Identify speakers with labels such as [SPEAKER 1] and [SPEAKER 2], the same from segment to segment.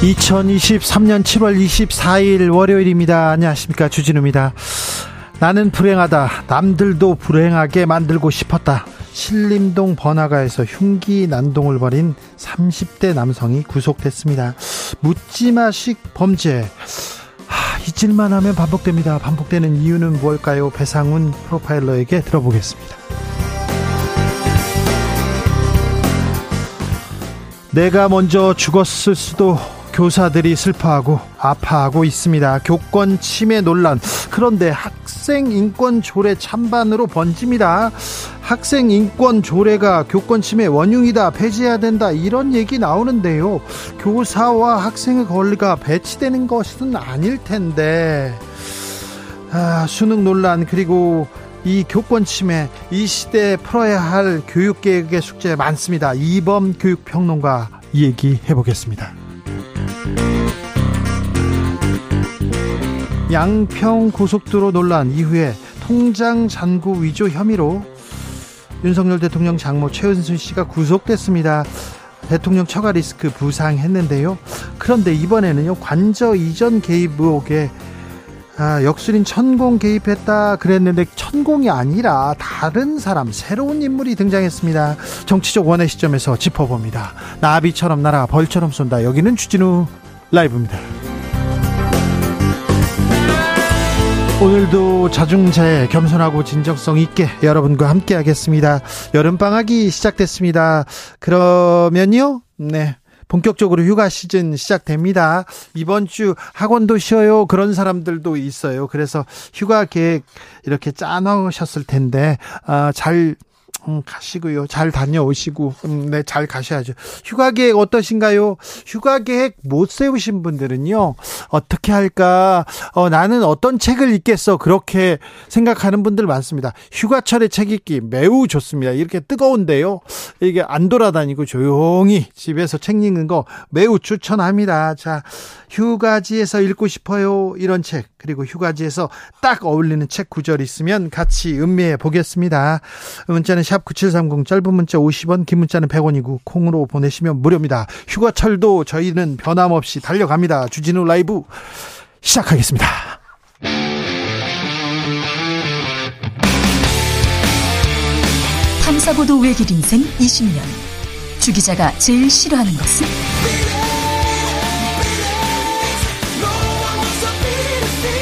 [SPEAKER 1] 2023년 7월 24일 월요일입니다. 안녕하십니까. 주진우입니다. 나는 불행하다. 남들도 불행하게 만들고 싶었다. 신림동 번화가에서 흉기 난동을 벌인 30대 남성이 구속됐습니다. 묻지마식 범죄. 하, 잊을만 하면 반복됩니다. 반복되는 이유는 무엇일까요? 배상훈 프로파일러에게 들어보겠습니다. 내가 먼저 죽었을 수도 교사들이 슬퍼하고 아파하고 있습니다. 교권 침해 논란. 그런데 학생 인권 조례 찬반으로 번집니다. 학생 인권 조례가 교권 침해 원흉이다. 폐지해야 된다. 이런 얘기 나오는데요. 교사와 학생의 권리가 배치되는 것은 아닐 텐데. 아, 수능 논란 그리고 이 교권 침해 이 시대에 풀어야 할 교육개혁의 숙제 많습니다. 이범 교육평론가 얘기해 보겠습니다. 양평 고속도로 논란 이후에 통장 잔고 위조 혐의로 윤석열 대통령 장모 최은순 씨가 구속됐습니다. 대통령 처가 리스크 부상했는데요. 그런데 이번에는요 관저 이전 개입 의혹에 아, 역술인 천공 개입했다 그랬는데 천공이 아니라 다른 사람 새로운 인물이 등장했습니다. 정치적 원의 시점에서 짚어봅니다. 나비처럼 날아 벌처럼 쏜다. 여기는 주진우 라이브입니다. 오늘도 자중자애 겸손하고 진정성 있게 여러분과 함께 하겠습니다. 여름방학이 시작됐습니다. 그러면요, 네. 본격적으로 휴가 시즌 시작됩니다. 이번 주 학원도 쉬어요. 그런 사람들도 있어요. 그래서 휴가 계획 이렇게 짜놓으셨을 텐데, 아, 잘 음, 가시고요. 잘 다녀오시고, 음, 네, 잘 가셔야죠. 휴가 계획 어떠신가요? 휴가 계획 못 세우신 분들은요, 어떻게 할까? 어, 나는 어떤 책을 읽겠어? 그렇게 생각하는 분들 많습니다. 휴가철에 책 읽기 매우 좋습니다. 이렇게 뜨거운데요. 이게 안 돌아다니고 조용히 집에서 책 읽는 거 매우 추천합니다. 자, 휴가지에서 읽고 싶어요. 이런 책. 그리고 휴가지에서 딱 어울리는 책 구절 있으면 같이 음미해 보겠습니다. 문자는 샵 9730 짧은 문자 50원 긴 문자는 100원이고 콩으로 보내시면 무료입니다. 휴가철도 저희는 변함없이 달려갑니다. 주진우 라이브 시작하겠습니다.
[SPEAKER 2] 탐사보도 외길 인생 20년 주 기자가 제일 싫어하는 것은?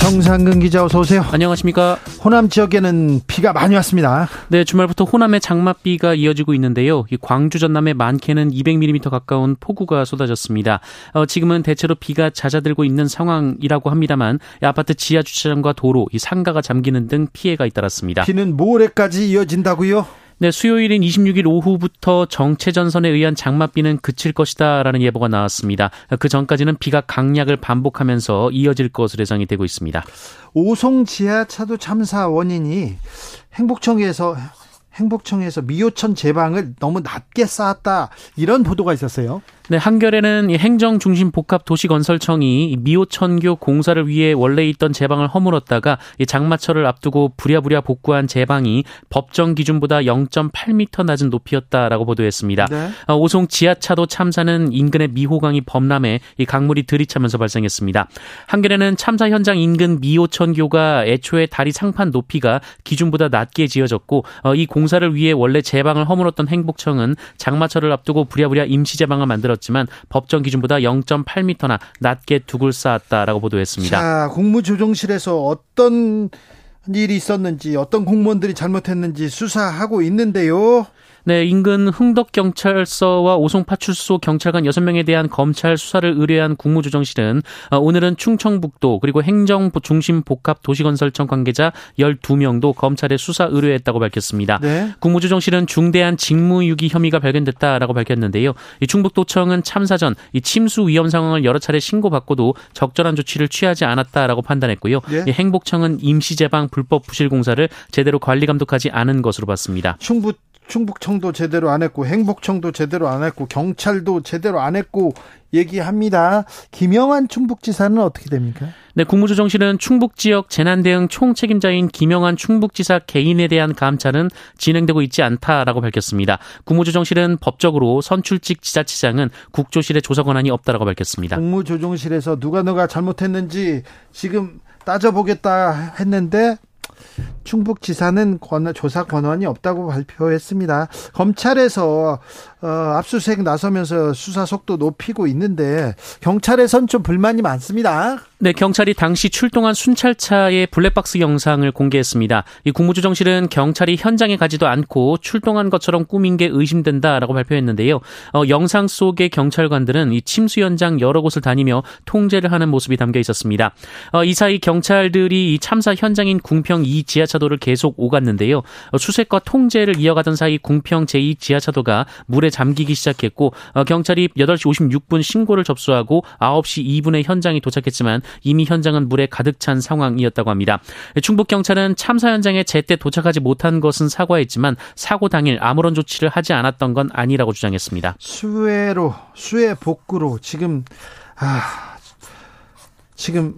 [SPEAKER 1] 정상근 기자 어서 오세요.
[SPEAKER 3] 안녕하십니까.
[SPEAKER 1] 호남 지역에는 비가 많이 왔습니다.
[SPEAKER 3] 네, 주말부터 호남의 장맛비가 이어지고 있는데요. 이 광주 전남의 많게는 200mm 가까운 폭우가 쏟아졌습니다. 어, 지금은 대체로 비가 잦아들고 있는 상황이라고 합니다만 아파트 지하 주차장과 도로, 이 상가가 잠기는 등 피해가 잇따랐습니다.
[SPEAKER 1] 비는 모레까지 이어진다고요?
[SPEAKER 3] 네, 수요일인 26일 오후부터 정체 전선에 의한 장맛비는 그칠 것이다라는 예보가 나왔습니다. 그 전까지는 비가 강약을 반복하면서 이어질 것으로 예상이 되고 있습니다.
[SPEAKER 1] 오송 지하차도 참사 원인이 행복청에서 행복청에서 미호천 제방을 너무 낮게 쌓았다 이런 보도가 있었어요.
[SPEAKER 3] 네, 한겨레는 행정 중심 복합 도시 건설청이 미호천교 공사를 위해 원래 있던 제방을 허물었다가 장마철을 앞두고 부랴부랴 복구한 제방이 법정 기준보다 0.8m 낮은 높이였다라고 보도했습니다. 네. 어, 오송 지하차도 참사는 인근의 미호강이 범람해 이 강물이 들이차면서 발생했습니다. 한겨레는 참사 현장 인근 미호천교가 애초에 다리 상판 높이가 기준보다 낮게 지어졌고 어, 이 공사를 위해 원래 제방을 허물었던 행복청은 장마철을 앞두고 부랴부랴 임시 제방을 만들었 있었지만 법정 기준보다 0.8m나 낮게 둑을 쌓았다라고 보도했습니다.
[SPEAKER 1] 자, 국무조정실에서 어떤 일이 있었는지 어떤 공무원들이 잘못했는지 수사하고 있는데요.
[SPEAKER 3] 네, 인근 흥덕경찰서와 오송파출소 경찰관 6명에 대한 검찰 수사를 의뢰한 국무조정실은 어, 오늘은 충청북도 그리고 행정중심 복합도시건설청 관계자 12명도 검찰에 수사 의뢰했다고 밝혔습니다. 네. 국무조정실은 중대한 직무유기 혐의가 발견됐다라고 밝혔는데요. 이 충북도청은 참사 전 이 침수 위험 상황을 여러 차례 신고받고도 적절한 조치를 취하지 않았다라고 판단했고요. 네. 행복청은 임시제방 불법 부실 공사를 제대로 관리 감독하지 않은 것으로 봤습니다.
[SPEAKER 1] 충북 충북청도 제대로 안 했고 행복청도 제대로 안 했고 경찰도 제대로 안 했고 얘기합니다. 김영환 충북지사는 어떻게 됩니까?
[SPEAKER 3] 네, 국무조정실은 충북 지역 재난 대응 총 책임자인 김영환 충북지사 개인에 대한 감찰은 진행되고 있지 않다라고 밝혔습니다. 국무조정실은 법적으로 선출직 지자체장은 국조실의 조사 권한이 없다라고 밝혔습니다.
[SPEAKER 1] 국무조정실에서 누가 누가 잘못했는지 지금 따져보겠다 했는데 충북지사는 권, 조사 권한이 없다고 발표했습니다. 검찰에서 어, 압수수색 나서면서 수사 속도 높이고 있는데 경찰에선 좀 불만이 많습니다.
[SPEAKER 3] 네, 경찰이 당시 출동한 순찰차의 블랙박스 영상을 공개했습니다. 이 국무조정실은 경찰이 현장에 가지도 않고 출동한 것처럼 꾸민 게 의심된다라고 발표했는데요. 어, 영상 속의 경찰관들은 이 침수 현장 여러 곳을 다니며 통제를 하는 모습이 담겨 있었습니다. 어, 이 사이 경찰들이 이 참사 현장인 궁평 2 지하차도를 계속 오갔는데요. 어, 수색과 통제를 이어가던 사이 궁평 제2 지하차도가 물에 잠기기 시작했고 어, 경찰이 8시 56분 신고를 접수하고 9시 2분에 현장에 도착했지만 이미 현장은 물에 가득 찬 상황이었다고 합니다. 충북 경찰은 참사 현장에 제때 도착하지 못한 것은 사과했지만 사고 당일 아무런 조치를 하지 않았던 건 아니라고 주장했습니다.
[SPEAKER 1] 수해로 수해 복구로 지금 아 지금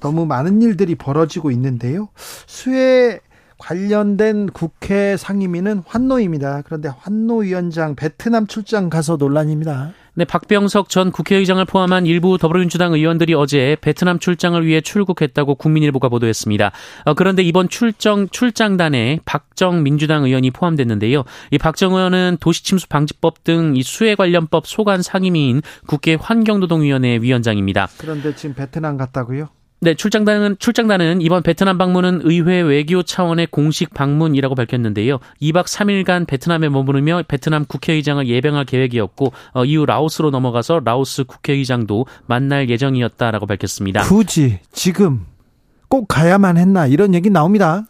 [SPEAKER 1] 너무 많은 일들이 벌어지고 있는데요. 수해 관련된 국회 상임위는 환노입니다. 그런데 환노 위원장 베트남 출장 가서 논란입니다.
[SPEAKER 3] 네, 박병석 전 국회의장을 포함한 일부 더불어민주당 의원들이 어제 베트남 출장을 위해 출국했다고 국민일보가 보도했습니다. 어, 그런데 이번 출정 출장단에 박정 민주당 의원이 포함됐는데요. 이 박정 의원은 도시침수 방지법 등 이 수해 관련법 소관 상임위인 국회 환경노동위원회 위원장입니다.
[SPEAKER 1] 그런데 지금 베트남 갔다고요?
[SPEAKER 3] 네, 출장단은 출장단은 이번 베트남 방문은 의회 외교 차원의 공식 방문이라고 밝혔는데요. 2박 3일간 베트남에 머무르며 베트남 국회의장을 예병할 계획이었고 어, 이후 라오스로 넘어가서 라오스 국회의장도 만날 예정이었다라고 밝혔습니다.
[SPEAKER 1] 굳이 지금 꼭 가야만 했나 이런 얘기 나옵니다.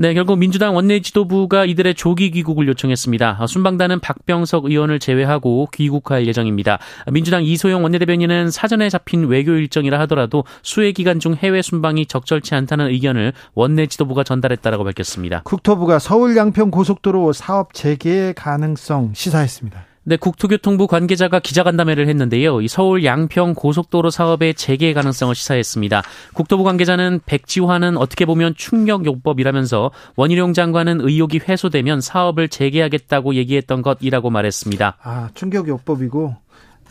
[SPEAKER 3] 네, 결국 민주당 원내 지도부가 이들의 조기 귀국을 요청했습니다. 아, 순방단은 박병석 의원을 제외하고 귀국할 예정입니다. 민주당 이소영 원내대변인은 사전에 잡힌 외교 일정이라 하더라도 수해 기간 중 해외 순방이 적절치 않다는 의견을 원내 지도부가 전달했다라고 밝혔습니다.
[SPEAKER 1] 국토부가 서울 양평 고속도로 사업 재개 가능성 시사했습니다.
[SPEAKER 3] 네, 국토교통부 관계자가 기자간담회를 했는데요. 이 서울 양평 고속도로 사업의 재개 가능성을 시사했습니다. 국토부 관계자는 백지화는 어떻게 보면 충격요법이라면서 원희룡 장관은 의혹이 회수되면 사업을 재개하겠다고 얘기했던 것이라고 말했습니다.
[SPEAKER 1] 아, 충격요법이고,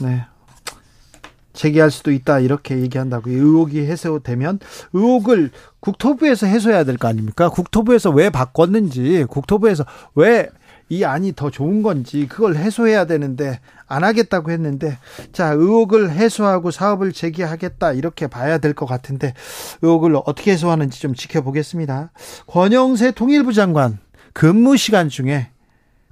[SPEAKER 1] 네. 재개할 수도 있다 이렇게 얘기한다고 의혹이 해소되면 의혹을 국토부에서 해소해야 될 거 아닙니까? 국토부에서 왜 바꿨는지 국토부에서 왜 이 안이 더 좋은 건지 그걸 해소해야 되는데 안 하겠다고 했는데 자 의혹을 해소하고 사업을 재개하겠다 이렇게 봐야 될 것 같은데 의혹을 어떻게 해소하는지 좀 지켜보겠습니다. 권영세 통일부 장관 근무 시간 중에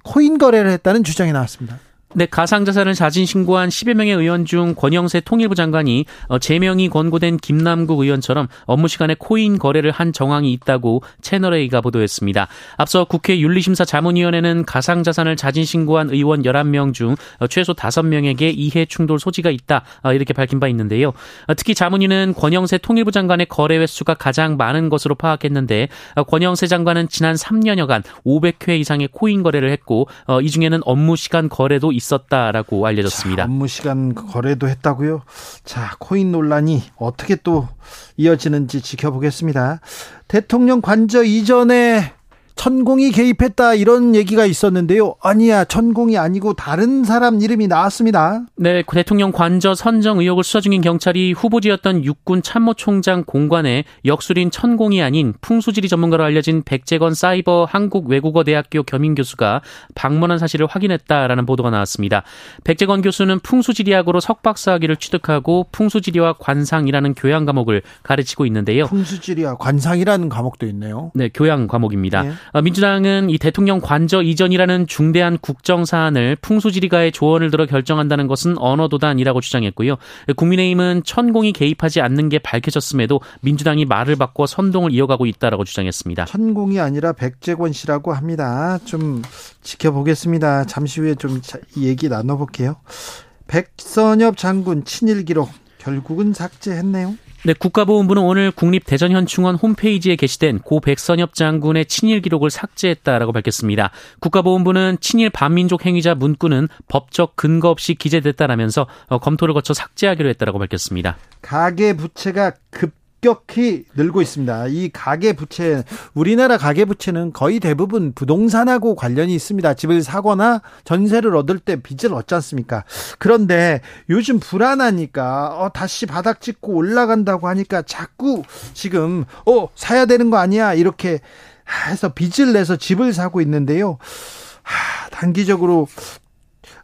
[SPEAKER 1] 코인 거래를 했다는 주장이 나왔습니다.
[SPEAKER 3] 네, 가상자산을 자진 신고한 10여 명의 의원 중 권영세 통일부 장관이 어, 제명이 권고된 김남국 의원처럼 업무 시간에 코인 거래를 한 정황이 있다고 채널A가 보도했습니다. 앞서 국회 윤리심사 자문위원회는 가상자산을 자진 신고한 의원 11명 중 어, 최소 5명에게 이해 충돌 소지가 있다 어, 이렇게 밝힌 바 있는데요. 특히 자문위는 권영세 통일부 장관의 거래 횟수가 가장 많은 것으로 파악했는데 권영세 장관은 지난 3년여간 500회 이상의 코인 거래를 했고 이 중에는 업무 시간 거래도 있었다라고 알려졌습니다.
[SPEAKER 1] 자, 업무 시간 거래도 했다고요? 자, 코인 논란이 어떻게 또 이어지는지 지켜보겠습니다. 대통령 관저 이전에 천공이 개입했다 이런 얘기가 있었는데요. 아니야, 천공이 아니고 다른 사람 이름이 나왔습니다.
[SPEAKER 3] 네, 대통령 관저 선정 의혹을 수사 중인 경찰이 후보지였던 육군 참모총장 공관에 역술인 천공이 아닌 풍수지리 전문가로 알려진 백재건 사이버 한국외국어대학교 겸임 교수가 방문한 사실을 확인했다라는 보도가 나왔습니다. 백재건 교수는 풍수지리학으로 석박사학위를 취득하고 풍수지리와 관상이라는 교양 과목을 가르치고 있는데요.
[SPEAKER 1] 풍수지리와 관상이라는 과목도 있네요.
[SPEAKER 3] 네, 교양 과목입니다. 네. 민주당은 이 대통령 관저 이전이라는 중대한 국정 사안을 풍수지리가의 조언을 들어 결정한다는 것은 언어도단이라고 주장했고요. 국민의힘은 천공이 개입하지 않는 게 밝혀졌음에도 민주당이 말을 바꿔 선동을 이어가고 있다라고 주장했습니다.
[SPEAKER 1] 천공이 아니라 백재권 씨라고 합니다. 좀 지켜보겠습니다. 잠시 후에 좀 얘기 나눠볼게요. 백선엽 장군 친일 기록 결국은 삭제했네요.
[SPEAKER 3] 네, 국가보훈부는 오늘 국립대전현충원 홈페이지에 게시된 고 백선엽 장군의 친일 기록을 삭제했다라고 밝혔습니다. 국가보훈부는 친일 반민족 행위자 문구는 법적 근거 없이 기재됐다라면서 어, 검토를 거쳐 삭제하기로 했다라고 밝혔습니다.
[SPEAKER 1] 가계 부채가 급 급격히 늘고 있습니다. 이 가계 부채, 우리나라 가계 부채는 거의 대부분 부동산하고 관련이 있습니다. 집을 사거나 전세를 얻을 때 빚을 얻지 않습니까? 그런데 요즘 불안하니까 어, 다시 바닥 찍고 올라간다고 하니까 자꾸 지금 어 사야 되는 거 아니야 이렇게 해서 빚을 내서 집을 사고 있는데요. 하, 단기적으로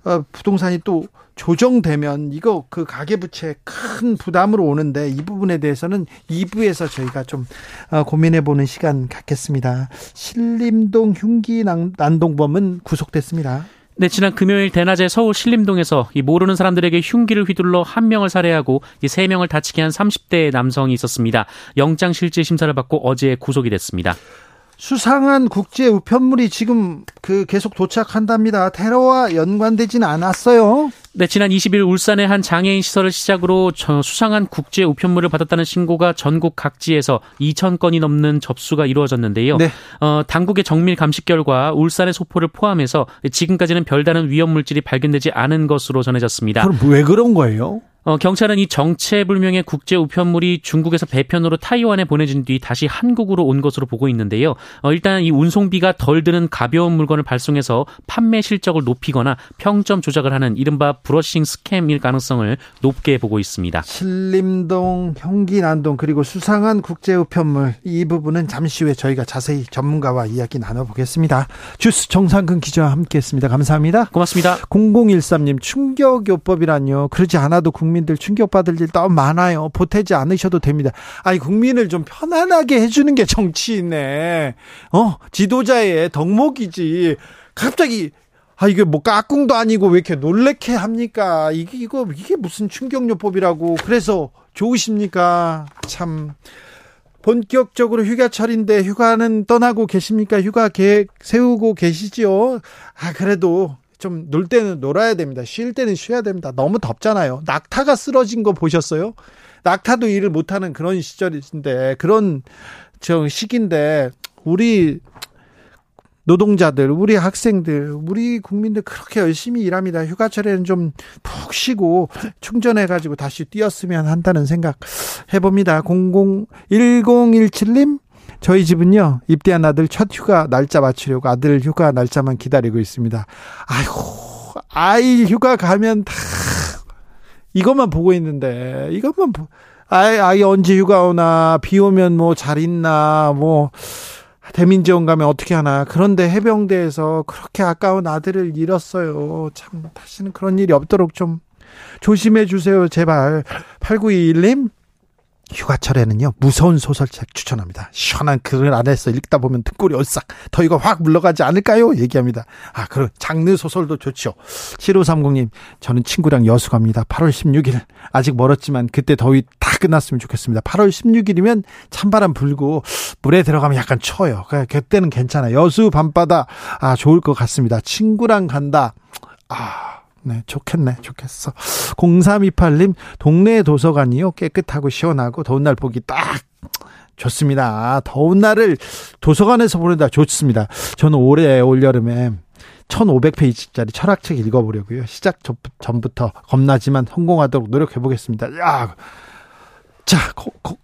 [SPEAKER 1] 어, 부동산이 또 조정되면 이거 그 가계부채 큰 부담으로 오는데 이 부분에 대해서는 2부에서 저희가 좀 어, 고민해 보는 시간 갖겠습니다. 신림동 흉기 난동범은 구속됐습니다.
[SPEAKER 3] 네, 지난 금요일 대낮에 서울 신림동에서 이 모르는 사람들에게 흉기를 휘둘러 한 명을 살해하고 이 세 명을 다치게 한 30대 남성이 있었습니다. 영장 실질 심사를 받고 어제 구속이 됐습니다.
[SPEAKER 1] 수상한 국제 우편물이 지금 그 계속 도착한답니다. 테러와 연관되지는 않았어요.
[SPEAKER 3] 네, 지난 20일 울산의 한 장애인 시설을 시작으로 수상한 국제 우편물을 받았다는 신고가 전국 각지에서 2천 건이 넘는 접수가 이루어졌는데요. 네. 어, 당국의 정밀 감식 결과 울산의 소포를 포함해서 지금까지는 별다른 위험 물질이 발견되지 않은 것으로 전해졌습니다.
[SPEAKER 1] 그럼 왜 그런 거예요?
[SPEAKER 3] 어, 경찰은 이 정체불명의 국제 우편물이 중국에서 배편으로 타이완에 보내진 뒤 다시 한국으로 온 것으로 보고 있는데요. 어, 일단 이 운송비가 덜 드는 가벼운 물건을 발송해서 판매 실적을 높이거나 평점 조작을 하는 이른바 브러싱 스캠일 가능성을 높게 보고 있습니다.
[SPEAKER 1] 신림동, 형기난동 그리고 수상한 국제 우편물 이 부분은 잠시 후에 저희가 자세히 전문가와 이야기 나눠보겠습니다. 주스 정상근 기자와 함께했습니다. 감사합니다.
[SPEAKER 3] 고맙습니다.
[SPEAKER 1] 0013님 충격요법이란요. 그러지 않아도 국민 국민들 충격받을 일 너무 많아요. 보태지 않으셔도 됩니다. 아니, 국민을 좀 편안하게 해주는 게 정치인네. 어, 지도자의 덕목이지. 갑자기 아 이게 뭐 까꿍도 아니고 왜 이렇게 놀래게 합니까? 이게 이거 이게 무슨 충격요법이라고 그래서 좋으십니까? 참 본격적으로 휴가철인데 휴가는 떠나고 계십니까? 휴가 계획 세우고 계시지요? 아 그래도 좀 놀 때는 놀아야 됩니다. 쉴 때는 쉬어야 됩니다. 너무 덥잖아요. 낙타가 쓰러진 거 보셨어요? 낙타도 일을 못하는 그런 시절인데 그런 저 시기인데 우리 노동자들, 우리 학생들, 우리 국민들 그렇게 열심히 일합니다. 휴가철에는 좀 푹 쉬고 충전해가지고 다시 뛰었으면 한다는 생각 해봅니다. 00, 1017님, 저희 집은요, 입대한 아들 첫 휴가 날짜 맞추려고 아들 휴가 날짜만 기다리고 있습니다. 아이고, 아이 휴가 가면 다, 이것만 보고 있는데, 이것만, 보, 아이, 아이 언제 휴가 오나, 비 오면 뭐 잘 있나, 뭐, 대민지원 가면 어떻게 하나. 그런데 해병대에서 그렇게 아까운 아들을 잃었어요. 참, 다시는 그런 일이 없도록 좀 조심해 주세요, 제발. 8921님, 휴가철에는요 무서운 소설책 추천합니다. 시원한 글 안에서 읽다 보면 등골이 얼싹 더 이거 확 물러가지 않을까요? 얘기합니다. 아 그럼 장르 소설도 좋죠. 7530님 저는 친구랑 여수 갑니다. 8월 16일 아직 멀었지만 그때 더위 다 끝났으면 좋겠습니다. 8월 16일이면 찬바람 불고 물에 들어가면 약간 추워요. 그때는 괜찮아. 여수 밤바다 아 좋을 것 같습니다. 친구랑 간다. 아 네, 좋겠네, 좋겠어. 0328님, 동네 도서관이요. 깨끗하고 시원하고 더운 날 보기 딱 좋습니다. 더운 날을 도서관에서 보낸다 좋습니다. 저는 올해 올여름에 1500페이지짜리 철학책 읽어보려고요. 시작 전부터 겁나지만 성공하도록 노력해 보겠습니다. 야, 자, 고, 고,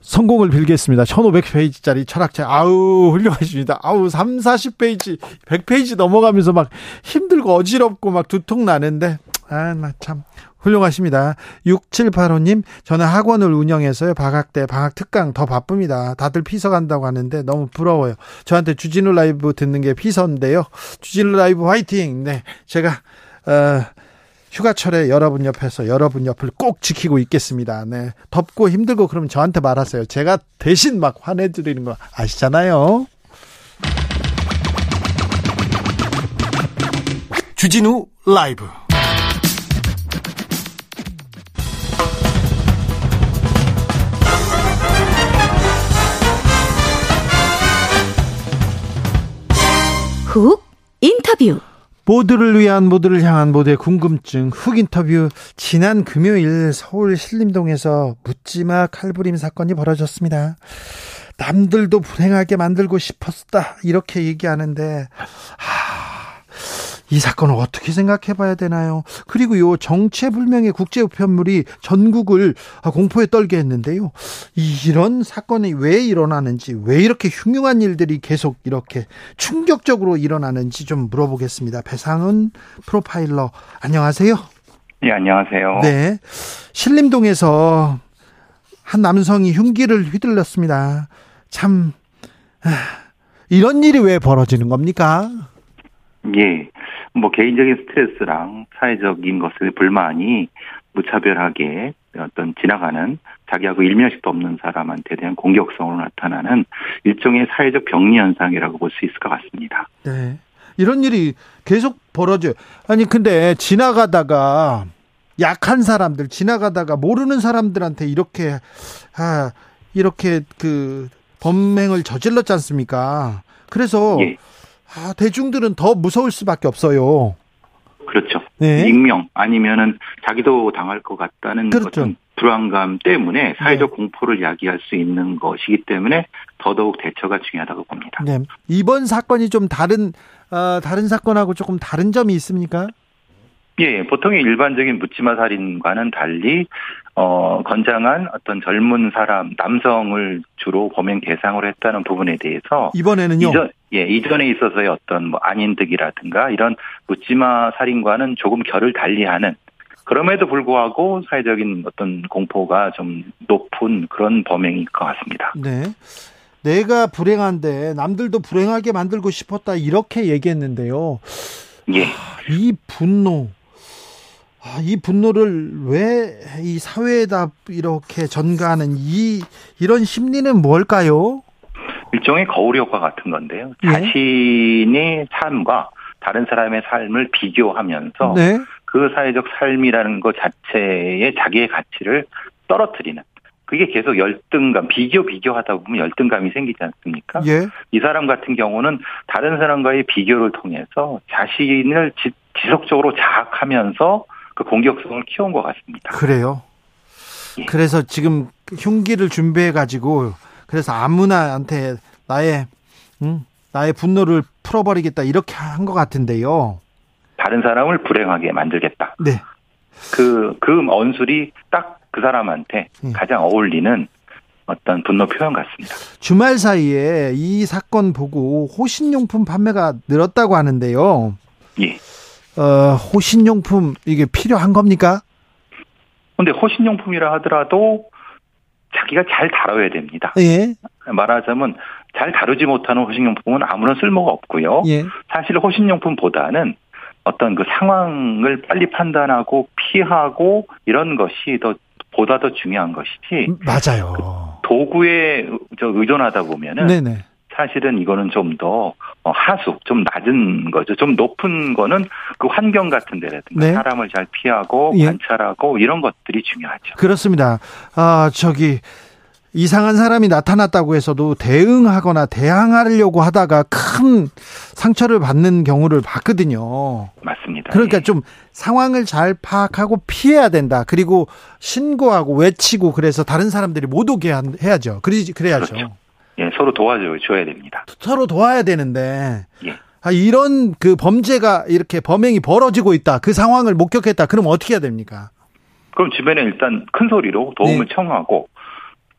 [SPEAKER 1] 성공을 빌겠습니다. 1500페이지짜리 철학책. 아우, 훌륭하십니다. 아우, 3, 40페이지, 100페이지 넘어가면서 막 힘들고 어지럽고 막 두통 나는데, 아, 나 참. 훌륭하십니다. 6785님, 저는 학원을 운영해서요. 방학 때 방학 특강 더 바쁩니다. 다들 피서 간다고 하는데 너무 부러워요. 저한테 주진우 라이브 듣는 게 피서인데요. 주진우 라이브 화이팅! 네. 제가, 어, 휴가철에 여러분 옆에서 여러분 옆을 꼭 지키고 있겠습니다. 네. 덥고 힘들고 그러면 저한테 말하세요. 제가 대신 막 화내드리는 거 아시잖아요. 주진우 라이브.
[SPEAKER 2] 훅 인터뷰.
[SPEAKER 1] 모두를 위한 모두를 향한 모두의 궁금증. 훅 인터뷰. 지난 금요일 서울 신림동에서 묻지마 칼부림 사건이 벌어졌습니다. 남들도 불행하게 만들고 싶었다. 이렇게 얘기하는데 하, 이 사건을 어떻게 생각해 봐야 되나요? 그리고 요 정체불명의 국제우편물이 전국을 공포에 떨게 했는데요. 이런 사건이 왜 일어나는지, 왜 이렇게 흉흉한 일들이 계속 이렇게 충격적으로 일어나는지 좀 물어보겠습니다. 배상은 프로파일러, 안녕하세요.
[SPEAKER 4] 네, 안녕하세요.
[SPEAKER 1] 네. 신림동에서 한 남성이 흉기를 휘둘렀습니다. 참, 이런 일이 왜 벌어지는 겁니까?
[SPEAKER 4] 예. 뭐 개인적인 스트레스랑 사회적인 것을 불만이 무차별하게 어떤 지나가는 자기하고 일면식도 없는 사람한테 대한 공격성으로 나타나는 일종의 사회적 병리 현상이라고 볼 수 있을 것 같습니다.
[SPEAKER 1] 네. 이런 일이 계속 벌어져요. 아니 근데 지나가다가 약한 사람들 지나가다가 모르는 사람들한테 이렇게 아 이렇게 그 범행을 저질렀지 않습니까? 그래서 예. 아, 대중들은 더 무서울 수밖에 없어요.
[SPEAKER 4] 그렇죠. 네. 익명 아니면은 자기도 당할 것 같다는 그렇죠. 불안감 때문에 사회적 네. 공포를 야기할 수 있는 것이기 때문에 더더욱 대처가 중요하다고 봅니다.
[SPEAKER 1] 네. 이번 사건이 좀 다른 어, 다른 사건하고 조금 다른 점이 있습니까?
[SPEAKER 4] 예, 보통의 일반적인 묻지마 살인과는 달리 어, 건장한 어떤 젊은 사람, 남성을 주로 범행 대상으로 했다는 부분에 대해서
[SPEAKER 1] 이번에는요.
[SPEAKER 4] 이전, 예, 이전에 있어서의 어떤 뭐 안인득이라든가 이런 묻지마 살인과는 조금 결을 달리하는 그럼에도 불구하고 사회적인 어떤 공포가 좀 높은 그런 범행일 것 같습니다.
[SPEAKER 1] 네. 내가 불행한데 남들도 불행하게 만들고 싶었다 이렇게 얘기했는데요.
[SPEAKER 4] 예.
[SPEAKER 1] 이 분노, 아, 이 분노를 왜 이 사회에다 이렇게 전가하는 이 이런 심리는 뭘까요?
[SPEAKER 4] 일종의 거울 효과 같은 건데요. 예? 자신의 삶과 다른 사람의 삶을 비교하면서 네? 그 사회적 삶이라는 것 자체에 자기의 가치를 떨어뜨리는 그게 계속 열등감, 비교 비교하다 보면 열등감이 생기지 않습니까?
[SPEAKER 1] 예.
[SPEAKER 4] 이 사람 같은 경우는 다른 사람과의 비교를 통해서 자신을 지, 지속적으로 자학하면서 그 공격성을 키운 것 같습니다.
[SPEAKER 1] 그래요? 예. 그래서 지금 흉기를 준비해 가지고 그래서 아무나한테 나의 음, 나의 분노를 풀어버리겠다 이렇게 한 것 같은데요.
[SPEAKER 4] 다른 사람을 불행하게 만들겠다.
[SPEAKER 1] 네.
[SPEAKER 4] 그, 그 언술이 딱 그 사람한테 네. 가장 어울리는 어떤 분노 표현 같습니다.
[SPEAKER 1] 주말 사이에 이 사건 보고 호신용품 판매가 늘었다고 하는데요.
[SPEAKER 4] 예.
[SPEAKER 1] 어, 호신용품 이게 필요한 겁니까?
[SPEAKER 4] 근데 호신용품이라 하더라도 자기가 잘 다뤄야 됩니다.
[SPEAKER 1] 예.
[SPEAKER 4] 말하자면 잘 다루지 못하는 호신용품은 아무런 쓸모가 없고요.
[SPEAKER 1] 예.
[SPEAKER 4] 사실 호신용품보다는 어떤 그 상황을 빨리 판단하고 피하고 이런 것이 더 보다 더 중요한 것이지.
[SPEAKER 1] 음, 맞아요.
[SPEAKER 4] 도구에 저 의존하다 보면은 네네. 사실은 이거는 좀더 어, 하수, 좀 낮은 거죠. 좀 높은 거는 그 환경 같은 데라든가 네. 사람을 잘 피하고 예. 관찰하고 이런 것들이 중요하죠.
[SPEAKER 1] 그렇습니다. 아, 저기 이상한 사람이 나타났다고 해서도 대응하거나 대항하려고 하다가 큰 상처를 받는 경우를 봤거든요.
[SPEAKER 4] 맞습니다.
[SPEAKER 1] 그러니까 예. 좀 상황을 잘 파악하고 피해야 된다. 그리고 신고하고 외치고 그래서 다른 사람들이 못 오게 해야죠. 그래야죠. 그렇죠.
[SPEAKER 4] 예, 서로 도와줘야 됩니다.
[SPEAKER 1] 서로 도와야 되는데.
[SPEAKER 4] 예.
[SPEAKER 1] 아, 이런 그 범죄가 이렇게 범행이 벌어지고 있다. 그 상황을 목격했다. 그럼 어떻게 해야 됩니까?
[SPEAKER 4] 그럼 주변에 일단 큰 소리로 도움을 네. 청하고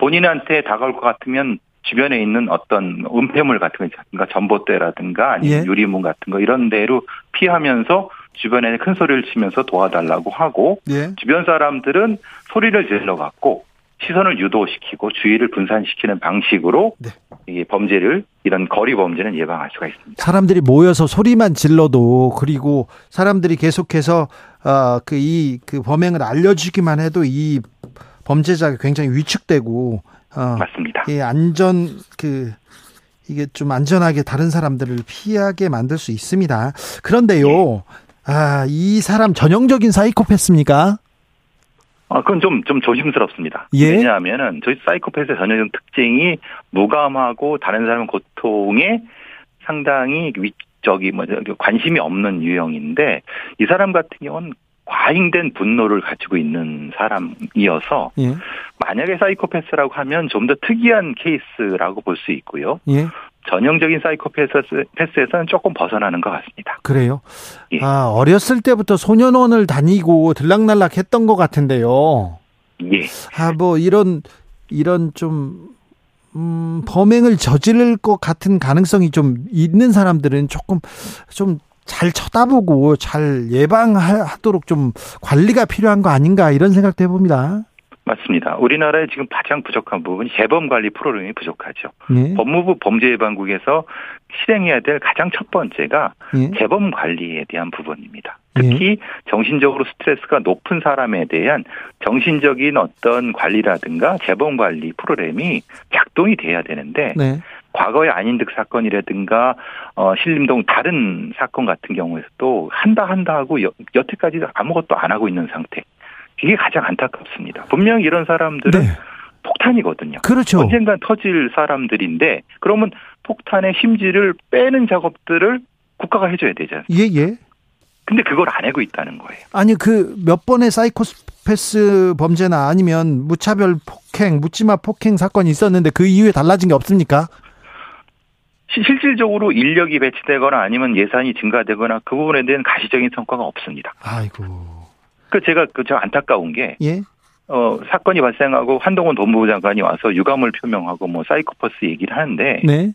[SPEAKER 4] 본인한테 다가올 것 같으면 주변에 있는 어떤 은폐물 같은 거, 전봇대라든가 아니면 예. 유리문 같은 거 이런 데로 피하면서 주변에 큰 소리를 치면서 도와달라고 하고 예. 주변 사람들은 소리를 질러 갖고 시선을 유도시키고 주의를 분산시키는 방식으로 네. 이 범죄를 이런 거리 범죄는 예방할 수가 있습니다.
[SPEAKER 1] 사람들이 모여서 소리만 질러도 그리고 사람들이 계속해서 어그 이그 그 범행을 알려주기만 해도 이 범죄자가 굉장히 위축되고
[SPEAKER 4] 어, 맞습니다.
[SPEAKER 1] 이 안전 그 이게 좀 안전하게 다른 사람들을 피하게 만들 수 있습니다. 그런데요, 네. 아, 이 사람 전형적인 사이코패스입니까?
[SPEAKER 4] 아, 그건 좀, 좀 조심스럽습니다. 예? 왜냐하면은 저희 사이코패스의 전형적인 특징이 무감하고 다른 사람의 고통에 상당히 위, 저기, 뭐, 관심이 없는 유형인데 이 사람 같은 경우는 과잉된 분노를 가지고 있는 사람이어서 예. 만약에 사이코패스라고 하면 좀 더 특이한 케이스라고 볼 수 있고요. 예. 전형적인 사이코패스에서는 조금 벗어나는 것 같습니다.
[SPEAKER 1] 그래요? 예. 아, 어렸을 때부터 소년원을 다니고 들락날락 했던 것 같은데요.
[SPEAKER 4] 예.
[SPEAKER 1] 아, 뭐, 이런, 이런 좀, 음, 범행을 저지를 것 같은 가능성이 좀 있는 사람들은 조금, 좀 잘 쳐다보고 잘 예방하도록 좀 관리가 필요한 거 아닌가 이런 생각도 해봅니다.
[SPEAKER 4] 맞습니다. 우리나라에 지금 가장 부족한 부분이 재범 관리 프로그램이 부족하죠. 예. 법무부 범죄예방국에서 실행해야 될 가장 첫 번째가 예. 재범 관리에 대한 부분입니다. 특히 예. 정신적으로 스트레스가 높은 사람에 대한 정신적인 어떤 관리라든가 재범 관리 프로그램이 작동이 돼야 되는데 네. 과거의 안인득 사건이라든가 어 신림동 다른 사건 같은 경우에서도 한다 한다 하고 여, 여태까지 아무것도 안 하고 있는 상태. 이게 가장 안타깝습니다. 분명히 이런 사람들은 네. 폭탄이거든요.
[SPEAKER 1] 그렇죠.
[SPEAKER 4] 언젠간 터질 사람들인데 그러면 폭탄의 심지를 빼는 작업들을 국가가 해줘야 되잖아요.
[SPEAKER 1] 예, 예.
[SPEAKER 4] 근데 그걸 안 하고 있다는 거예요.
[SPEAKER 1] 아니 그 몇 번의 사이코패스 범죄나 아니면 무차별 폭행, 묻지마 폭행 사건이 있었는데 그 이후에 달라진 게 없습니까?
[SPEAKER 4] 실질적으로 인력이 배치되거나 아니면 예산이 증가되거나 그 부분에 대한 가시적인 성과가 없습니다.
[SPEAKER 1] 아이고.
[SPEAKER 4] 그 제가 그저 안타까운 게
[SPEAKER 1] 예?
[SPEAKER 4] 어 사건이 발생하고 한동훈 법무부 장관이 와서 유감을 표명하고 뭐 사이코패스 얘기를 하는데
[SPEAKER 1] 네.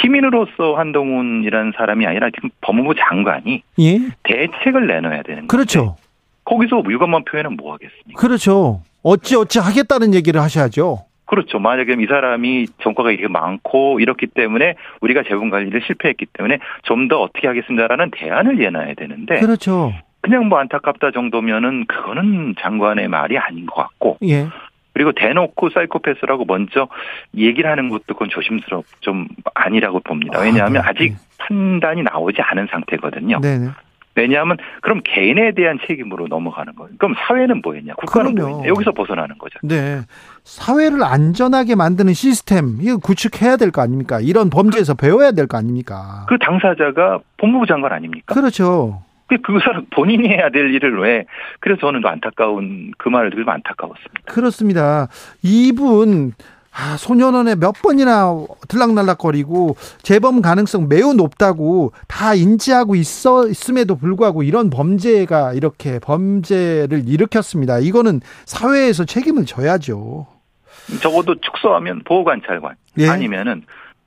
[SPEAKER 4] 시민으로서 한동훈이라는 사람이 아니라 지금 법무부 장관이
[SPEAKER 1] 예?
[SPEAKER 4] 대책을 내놔야 되는 거죠.
[SPEAKER 1] 그렇죠.
[SPEAKER 4] 거기서 유감만 표현은 뭐 하겠습니까?
[SPEAKER 1] 그렇죠. 어찌 어찌 하겠다는 얘기를 하셔야죠.
[SPEAKER 4] 그렇죠. 만약에 이 사람이 정과가 이렇게 많고 이렇기 때문에 우리가 재분 관리를 실패했기 때문에 좀 더 어떻게 하겠습니다라는 대안을 내놔야 되는데
[SPEAKER 1] 그렇죠.
[SPEAKER 4] 그냥 뭐 안타깝다 정도면은 그거는 장관의 말이 아닌 것 같고
[SPEAKER 1] 예.
[SPEAKER 4] 그리고 대놓고 사이코패스라고 먼저 얘기를 하는 것도 그건 조심스럽 좀 아니라고 봅니다. 왜냐하면 아, 네. 직 판단이 나오지 않은 상태거든요.
[SPEAKER 1] 네네.
[SPEAKER 4] 왜냐하면 그럼 개인에 대한 책임으로 넘어가는 거예요. 그럼 사회는 뭐였냐? 국가는 뭐였냐? 여기서 벗어나는 거죠.
[SPEAKER 1] 네. 사회를 안전하게 만드는 시스템 이거 구축해야 될 거 아닙니까? 이런 범죄에서 그, 배워야 될 거 아닙니까?
[SPEAKER 4] 그 당사자가 법무부 장관 아닙니까?
[SPEAKER 1] 그렇죠.
[SPEAKER 4] 그, 그 사람 본인이 해야 될 일을 왜? 그래서 저는 안타까운 그 말을 들으면 안타까웠습니다.
[SPEAKER 1] 그렇습니다. 이분 아, 소년원에 몇 번이나 들락날락거리고 재범 가능성 매우 높다고 다 인지하고 있어 있음에도 불구하고 이런 범죄가 이렇게 범죄를 일으켰습니다. 이거는 사회에서 책임을 져야죠.
[SPEAKER 4] 적어도 축소하면 보호관찰관 예. 아니면은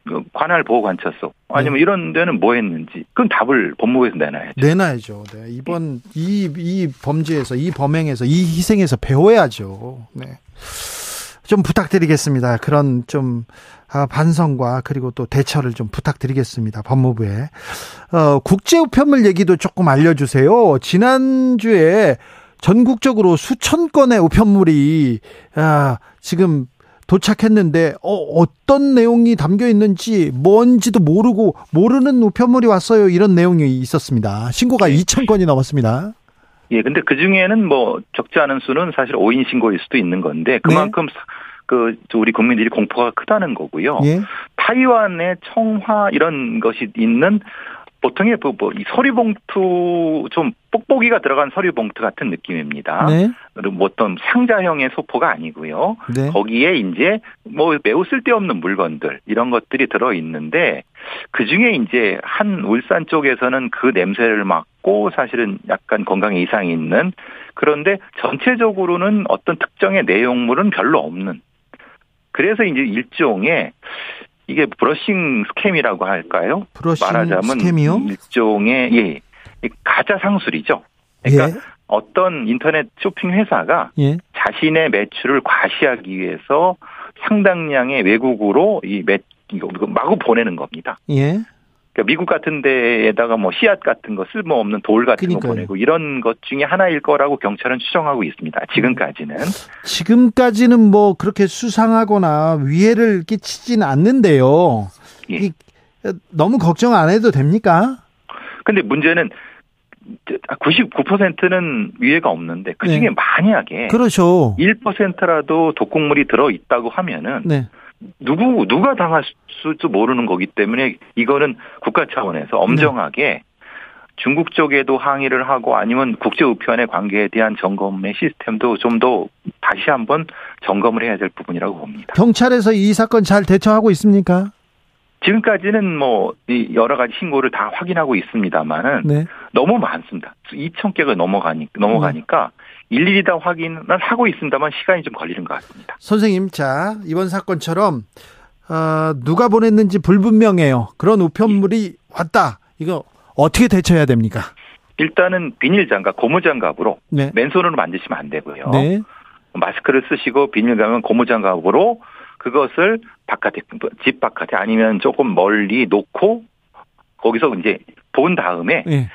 [SPEAKER 4] 그 관할 보호관찰소 아니면 네. 이런 데는 뭐 했는지 그건 답을 법무부에서 내놔야죠.
[SPEAKER 1] 내놔야죠. 네. 이번 이이 범죄에서 이 범행에서 이 희생에서 배워야죠. 네. 좀 부탁드리겠습니다. 그런 좀 아, 반성과 그리고 또 대처를 좀 부탁드리겠습니다. 법무부에. 어, 국제 우편물 얘기도 조금 알려주세요. 지난주에 전국적으로 수천 건의 우편물이 아, 지금 도착했는데 어, 어떤 내용이 담겨 있는지 뭔지도 모르고 모르는 우편물이 왔어요. 이런 내용이 있었습니다. 신고가 2천 건이 넘었습니다.
[SPEAKER 4] 예, 근데 그 중에는 뭐 적지 않은 수는 사실 오인 신고일 수도 있는 건데 그만큼 네. 그 우리 국민들이 공포가 크다는 거고요.
[SPEAKER 1] 예.
[SPEAKER 4] 타이완의 청화 이런 것이 있는 보통의 뭐, 뭐, 이 서류 봉투 좀 뽁뽁이가 들어간 서류 봉투 같은 느낌입니다.
[SPEAKER 1] 네.
[SPEAKER 4] 뭐 어떤 상자형의 소포가 아니고요.
[SPEAKER 1] 네.
[SPEAKER 4] 거기에 이제 뭐 매우 쓸데없는 물건들 이런 것들이 들어 있는데 그 중에 이제 한 울산 쪽에서는 그 냄새를 맡고 사실은 약간 건강에 이상이 있는 그런데 전체적으로는 어떤 특정의 내용물은 별로 없는 그래서 이제 일종의 이게 brushing scam이라고 할까요?
[SPEAKER 1] brushing 말하자면 scam이요?
[SPEAKER 4] 일종의 예, 가짜 상술이죠. 그러니까 예. 어떤 인터넷 쇼핑 회사가 예. 자신의 매출을 과시하기 위해서 상당량의 외국으로 이 매, 이거 마구 보내는 겁니다. 예. 그러니까 미국 같은 데에다가 뭐 씨앗 같은 거 쓸모없는 돌 같은 그러니까요. 거 보내고 이런 것 중에 하나일 거라고 경찰은 추정하고 있습니다. 지금까지는.
[SPEAKER 1] 지금까지는 뭐 그렇게 수상하거나 위해를 끼치지는 않는데요. 예. 너무 걱정 안 해도 됩니까?
[SPEAKER 4] 근데 문제는 99%는 위해가 없는데 그 중에 네. 만약에
[SPEAKER 1] 그렇죠.
[SPEAKER 4] 1%라도 독극물이 들어 있다고 하면은 네. 누구 누가 당할 수도 모르는 거기 때문에 이거는 국가 차원에서 엄정하게 네. 중국 쪽에도 항의를 하고 아니면 국제 우편의 관계에 대한 점검의 시스템도 좀 더 다시 한번 점검을 해야 될 부분이라고 봅니다.
[SPEAKER 1] 경찰에서 이 사건 잘 대처하고 있습니까?
[SPEAKER 4] 지금까지는 뭐 여러 가지 신고를 다 확인하고 있습니다만은 네. 너무 많습니다. 2천 개가 넘어가니 넘어가니까 네. 일일이 다 확인을 하고 있습니다만 시간이 좀 걸리는 것 같습니다.
[SPEAKER 1] 선생님, 자 이번 사건처럼 어, 누가 보냈는지 불분명해요. 그런 우편물이 왔다. 이거 어떻게 대처해야 됩니까?
[SPEAKER 4] 일단은 비닐 장갑, 고무 장갑으로 네. 맨손으로 만드시면 안 되고요. 네. 마스크를 쓰시고 비닐 장갑, 고무 장갑으로 그것을 바깥에 집 바깥에 아니면 조금 멀리 놓고 거기서 이제 본 다음에 네.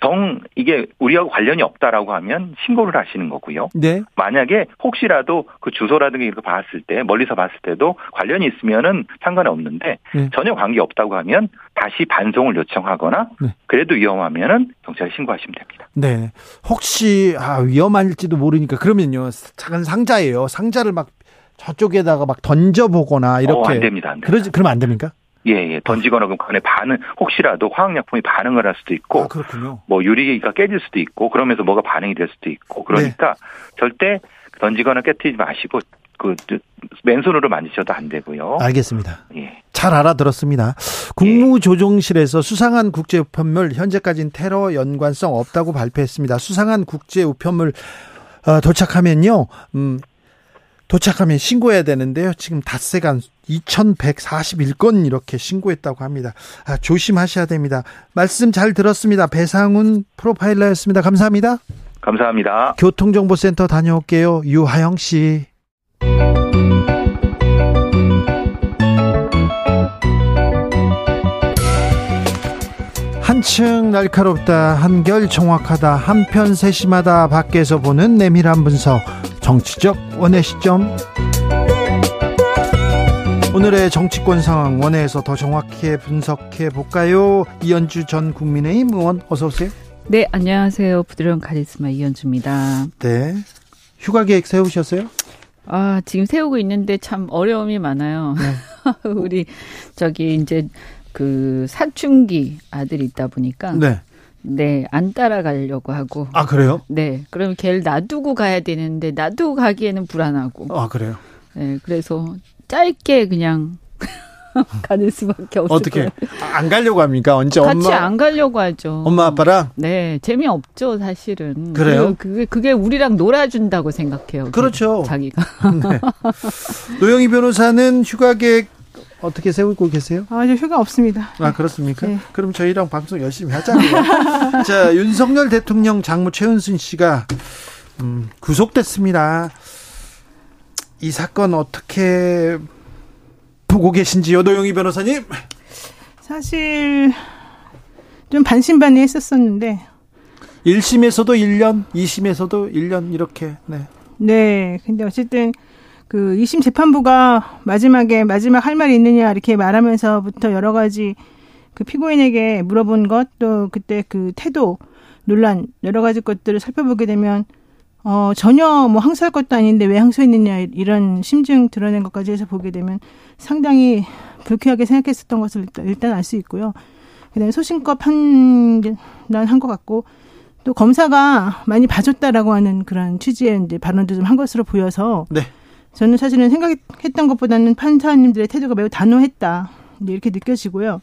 [SPEAKER 4] 정 이게 우리하고 관련이 없다라고 하면 신고를 하시는 거고요. 네. 만약에 혹시라도 그 주소라든가 이렇게 봤을 때 멀리서 봤을 때도 관련이 있으면은 상관이 없는데 네. 전혀 관계 없다고 하면 다시 반송을 요청하거나 네. 그래도 위험하면은 경찰에 신고하시면 됩니다.
[SPEAKER 1] 네. 혹시 아 위험할지도 모르니까 그러면요 작은 상자예요. 상자를 막 저쪽에다가 막 던져보거나 이렇게. 어,
[SPEAKER 4] 안 됩니다. 안
[SPEAKER 1] 됩니다. 그러지, 그러면 안 됩니까?
[SPEAKER 4] 예, 예. 던지거나 그럼 그에 반응, 혹시라도 화학약품이 반응을 할 수도 있고.
[SPEAKER 1] 아, 그렇군요.
[SPEAKER 4] 뭐 유리가 깨질 수도 있고, 그러면서 뭐가 반응이 될 수도 있고. 그러니까 네. 절대 던지거나 깨뜨리지 마시고, 그, 맨손으로 만지셔도 안 되고요.
[SPEAKER 1] 알겠습니다. 예. 잘 알아들었습니다. 국무조정실에서 예. 수상한 국제 우편물 현재까지는 테러 연관성 없다고 발표했습니다. 수상한 국제 우편물 어, 도착하면요, 음, 도착하면 신고해야 되는데요. 지금 닷새간 2141건 이렇게 신고했다고 합니다. 아, 조심하셔야 됩니다. 말씀 잘 들었습니다. 배상훈 프로파일러였습니다. 감사합니다.
[SPEAKER 4] 감사합니다.
[SPEAKER 1] 교통정보센터 다녀올게요. 유하영 씨. 한층 날카롭다, 한결 정확하다, 한편 세심하다, 밖에서 보는 내밀한 분석. 정치적 원의 시점 오늘의 정치권 상황 원회에서 더 정확히 분석해 볼까요? 이현주 전 국민의힘 의원 어서 오세요.
[SPEAKER 5] 네, 안녕하세요. 부드러운 카리스마 이현주입니다.
[SPEAKER 1] 네. 휴가 계획 세우셨어요?
[SPEAKER 5] 아, 지금 세우고 있는데 참 어려움이 많아요. 네. 우리 저기 이제 그 사춘기 아들이 있다 보니까 네. 네, 안 따라가려고 하고.
[SPEAKER 1] 아, 그래요?
[SPEAKER 5] 네. 그럼 걔를 놔두고 가야 되는데, 놔두고 가기에는 불안하고.
[SPEAKER 1] 아, 그래요?
[SPEAKER 5] 네, 그래서 짧게 그냥 가는 수밖에 없어요.
[SPEAKER 1] 어떻게? 안 가려고 합니까? 언제
[SPEAKER 5] 같이 엄마? 안 가려고 하죠.
[SPEAKER 1] 엄마, 아빠랑?
[SPEAKER 5] 네, 재미없죠, 사실은.
[SPEAKER 1] 그래요?
[SPEAKER 5] 그게, 그게 우리랑 놀아준다고 생각해요.
[SPEAKER 1] 그렇죠.
[SPEAKER 5] 자기가. 네.
[SPEAKER 1] 노영희 변호사는 휴가 계획 어떻게 세우고 계세요?
[SPEAKER 6] 아, 저 휴가 없습니다.
[SPEAKER 1] 아, 그렇습니까? 네. 그럼 저희랑 방송 열심히 하자고요. 자, 윤석열 대통령 장모 최은순 씨가 음, 구속됐습니다. 이 사건 어떻게 보고 계신지요, 노영희 변호사님?
[SPEAKER 6] 사실 좀 반신반의했었었는데
[SPEAKER 1] 1심에서도 1년, 2심에서도 1년 이렇게 네.
[SPEAKER 6] 네. 근데 어쨌든 그 2심 재판부가 마지막에 마지막 할 말이 있느냐 이렇게 말하면서부터 여러 가지 그 피고인에게 물어본 것 또 그때 그 태도 논란 여러 가지 것들을 살펴보게 되면 어 전혀 뭐 항소할 것도 아닌데 왜 항소했느냐 이런 심증 드러낸 것까지 해서 보게 되면 상당히 불쾌하게 생각했었던 것을 일단 알수 있고요. 그다음에 소신껏 판단한 것 같고 또 검사가 많이 봐줬다라고 하는 그런 취지의 이제 발언도 좀 한 것으로 보여서 네. 저는 사실은 생각했던 것보다는 판사님들의 태도가 매우 단호했다. 이렇게 느껴지고요.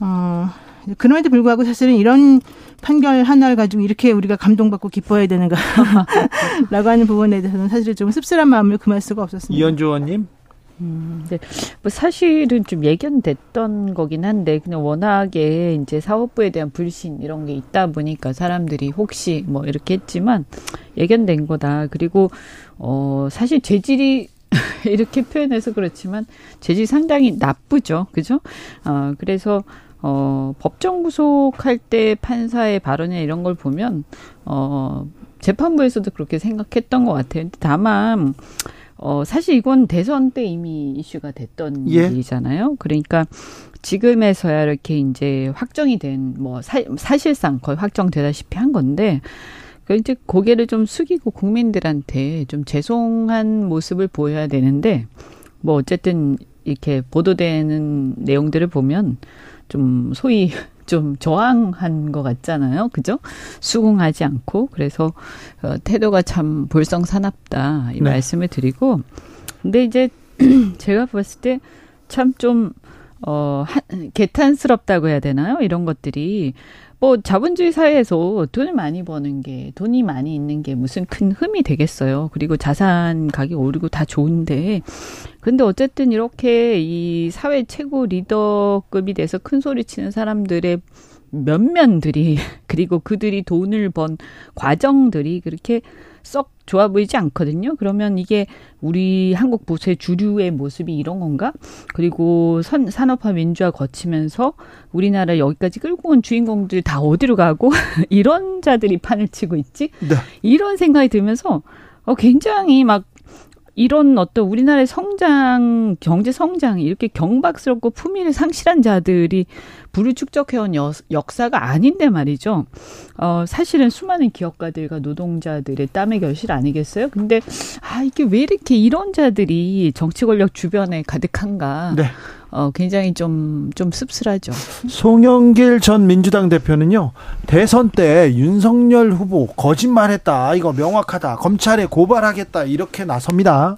[SPEAKER 6] 어, 그럼에도 불구하고 사실은 이런 판결 하나를 가지고 이렇게 우리가 감동받고 기뻐해야 되는가. 라고 하는 부분에 대해서는 사실 좀 씁쓸한 마음을 금할 수가 없었습니다.
[SPEAKER 1] 이현주 의원님?
[SPEAKER 5] 음, 네. 뭐 사실은 좀 예견됐던 거긴 한데 그냥 워낙에 이제 사업부에 대한 불신 이런 게 있다 보니까 사람들이 혹시 뭐 이렇게 했지만 예견된 거다. 그리고 어 사실 재질이 이렇게 표현해서 그렇지만 재질 상당히 나쁘죠. 그죠? 어 그래서 어 법정 구속할 때 판사의 발언이나 이런 걸 보면 어 재판부에서도 그렇게 생각했던 것 같아요. 다만 어, 사실 이건 대선 때 이미 이슈가 됐던 예. 일이잖아요. 그러니까 지금에서야 이렇게 이제 확정이 된, 뭐, 사, 사실상 거의 확정되다시피 한 건데, 그 이제 고개를 좀 숙이고 국민들한테 좀 죄송한 모습을 보여야 되는데, 뭐, 어쨌든 이렇게 보도되는 내용들을 보면 좀 소위 좀 저항한 것 같잖아요. 그죠? 수긍하지 않고. 그래서, 어, 태도가 참 볼썽사납다. 이 네. 말씀을 드리고. 근데 이제 제가 봤을 때 참 좀, 어, 한, 개탄스럽다고 해야 되나요? 이런 것들이. 뭐 자본주의 사회에서 돈을 많이 버는 게 돈이 많이 있는 게 무슨 큰 흠이 되겠어요. 그리고 자산 가격 오르고 다 좋은데 근데 어쨌든 이렇게 이 사회 최고 리더급이 돼서 큰 소리 치는 사람들의 면면들이 그리고 그들이 돈을 번 과정들이 그렇게 썩 좋아 보이지 않거든요. 그러면 이게 우리 한국 보수의 주류의 모습이 이런 건가? 그리고 선, 산업화 민주화 거치면서 우리나라 여기까지 끌고 온 주인공들 다 어디로 가고 이런 자들이 판을 치고 있지? 네. 이런 생각이 들면서 어, 굉장히 막 이런 어떤 우리나라의 성장, 경제 성장이 이렇게 경박스럽고 품위를 상실한 자들이 부를 축적해온 여, 역사가 아닌데 말이죠. 어, 사실은 수많은 기업가들과 노동자들의 땀의 결실 아니겠어요? 근데, 아, 이게 왜 이렇게 이런 자들이 정치 권력 주변에 가득한가. 네. 어, 굉장히 좀, 좀 씁쓸하죠.
[SPEAKER 1] 송영길 전 민주당 대표는요, 대선 때 윤석열 후보 거짓말했다. 이거 명확하다. 검찰에 고발하겠다. 이렇게 나섭니다.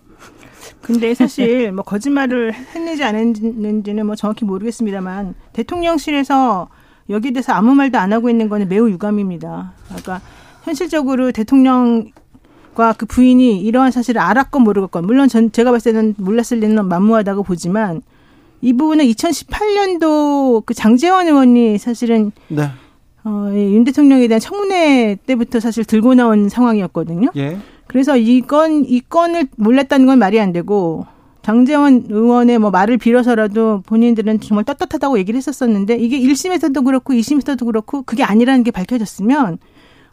[SPEAKER 6] 근데 사실 뭐 거짓말을 했는지 안 했는지는 뭐 정확히 모르겠습니다만 대통령실에서 여기에 대해서 아무 말도 안 하고 있는 거는 매우 유감입니다. 그러니까 현실적으로 대통령 과 그 부인이 이러한 사실을 알았건 모르겠건 물론 전 제가 봤을 때는 몰랐을 리는 만무하다고 보지만 이 부분은 2018년도 그 장재원 의원이 사실은 네. 어, 윤 대통령에 대한 청문회 때부터 사실 들고 나온 상황이었거든요. 예. 그래서 이건 이 건을 몰랐다는 건 말이 안 되고 장재원 의원의 뭐 말을 빌어서라도 본인들은 정말 떳떳하다고 얘기를 했었었는데 이게 1심에서도 그렇고 2심에서도 그렇고 그게 아니라는 게 밝혀졌으면